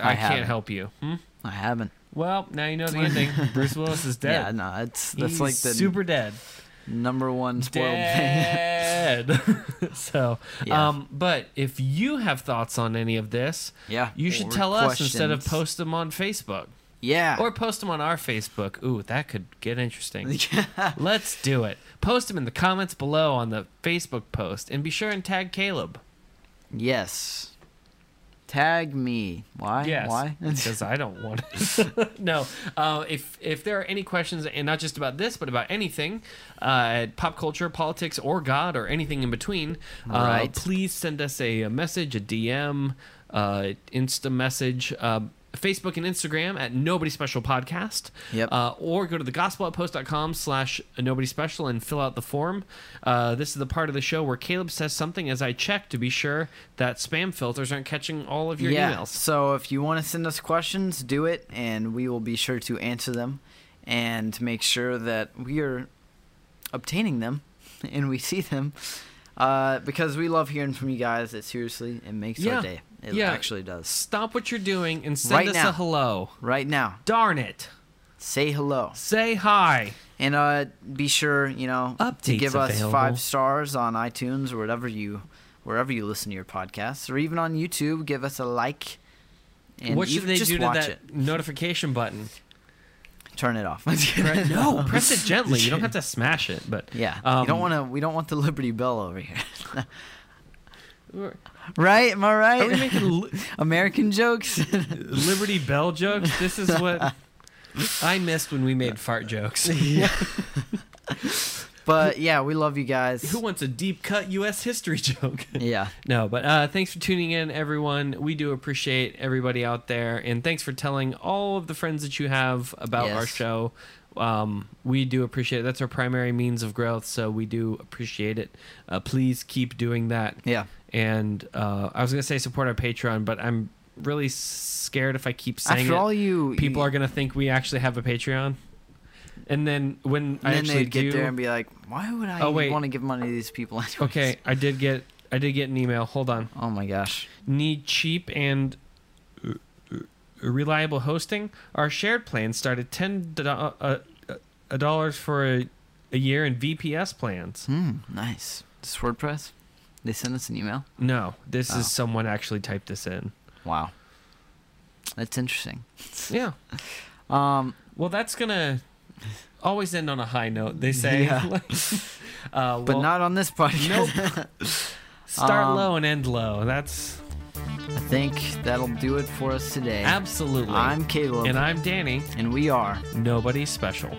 I I, can't help you. Hmm? I haven't. Well, now you know the ending. [LAUGHS] Bruce Willis is dead. Yeah, no, it's that's He's like the super dead. number one spoiled thing. Dead. [LAUGHS] [LAUGHS] so, Yeah. um, but if you have thoughts on any of this, yeah, you should or tell us instead of post them on Facebook Yeah, or post them on our Facebook. Ooh, that could get interesting. yeah. Let's do it. Post them in the comments below on the Facebook post, and be sure and tag Caleb. yes. Tag me. Why? Yes, Why? [LAUGHS] because I don't want to. [LAUGHS] no, uh, if if there are any questions, and not just about this, but about anything, uh, pop culture, politics, or God, or anything in between, uh, Right. please send us a, a message, a DM, uh, Insta message. Facebook and Instagram at Nobody Special Podcast. Yep. Uh, or go to thegospeloutpost.com slash Nobody Special and fill out the form. Uh, this is the part of the show where Caleb says something as I check to be sure that spam filters aren't catching all of your yeah. emails. So if you want to send us questions, do it, and we will be sure to answer them, and make sure that we are obtaining them, [LAUGHS] and we see them, uh, because we love hearing from you guys. It seriously it makes Yeah. our day. It Yeah. actually does. Stop what you're doing and send Right us now. a hello. Right now, Darn it. say hello. Say hi. And uh, be sure, you know, to Updates give us available. five stars on iTunes or whatever you, wherever you listen to your podcasts, or even on YouTube. Give us a like. And what should they just do to that it? notification button? Turn it off. [LAUGHS] No, press it gently. You don't have to smash it, but Yeah, Um, you don't want to. We don't want the Liberty Bell over here, [LAUGHS] right? Am I right? Are we making li- [LAUGHS] American jokes. [LAUGHS] Liberty Bell jokes? This is what [LAUGHS] I missed when we made fart jokes. but yeah, we love you guys. Who wants a deep cut U.S. history joke? Yeah, No, but uh, thanks for tuning in, everyone. We do appreciate everybody out there, and thanks for telling all of the friends that you have about our show. Um, we do appreciate it. That's our primary means of growth, so we do appreciate it. Uh, please keep doing that. yeah. And uh, I was gonna say support our Patreon, but I'm really scared if I keep saying After it, all, you people you, are gonna think we actually have a Patreon. And then when And I then actually they'd get do, there and be like, "Why would I Oh, want to give money to these people?" [LAUGHS] Anyways? okay, I did get I did get an email. Hold on. Oh my gosh. need cheap and reliable hosting, our shared plans start at ten uh, uh, dollars for a, a year in VPS plans. Hmm. Nice. This WordPress. They sent us an email. No, this Oh. is someone actually typed this in. Wow. That's interesting. Yeah. [LAUGHS] Um. Well, that's gonna always end on a high note. They say. Yeah. [LAUGHS] uh, But not on this podcast. [LAUGHS] start um, low and end low. That's I think that'll do it for us today. absolutely. I'm Caleb, and I'm Danny. and we are Nobody special.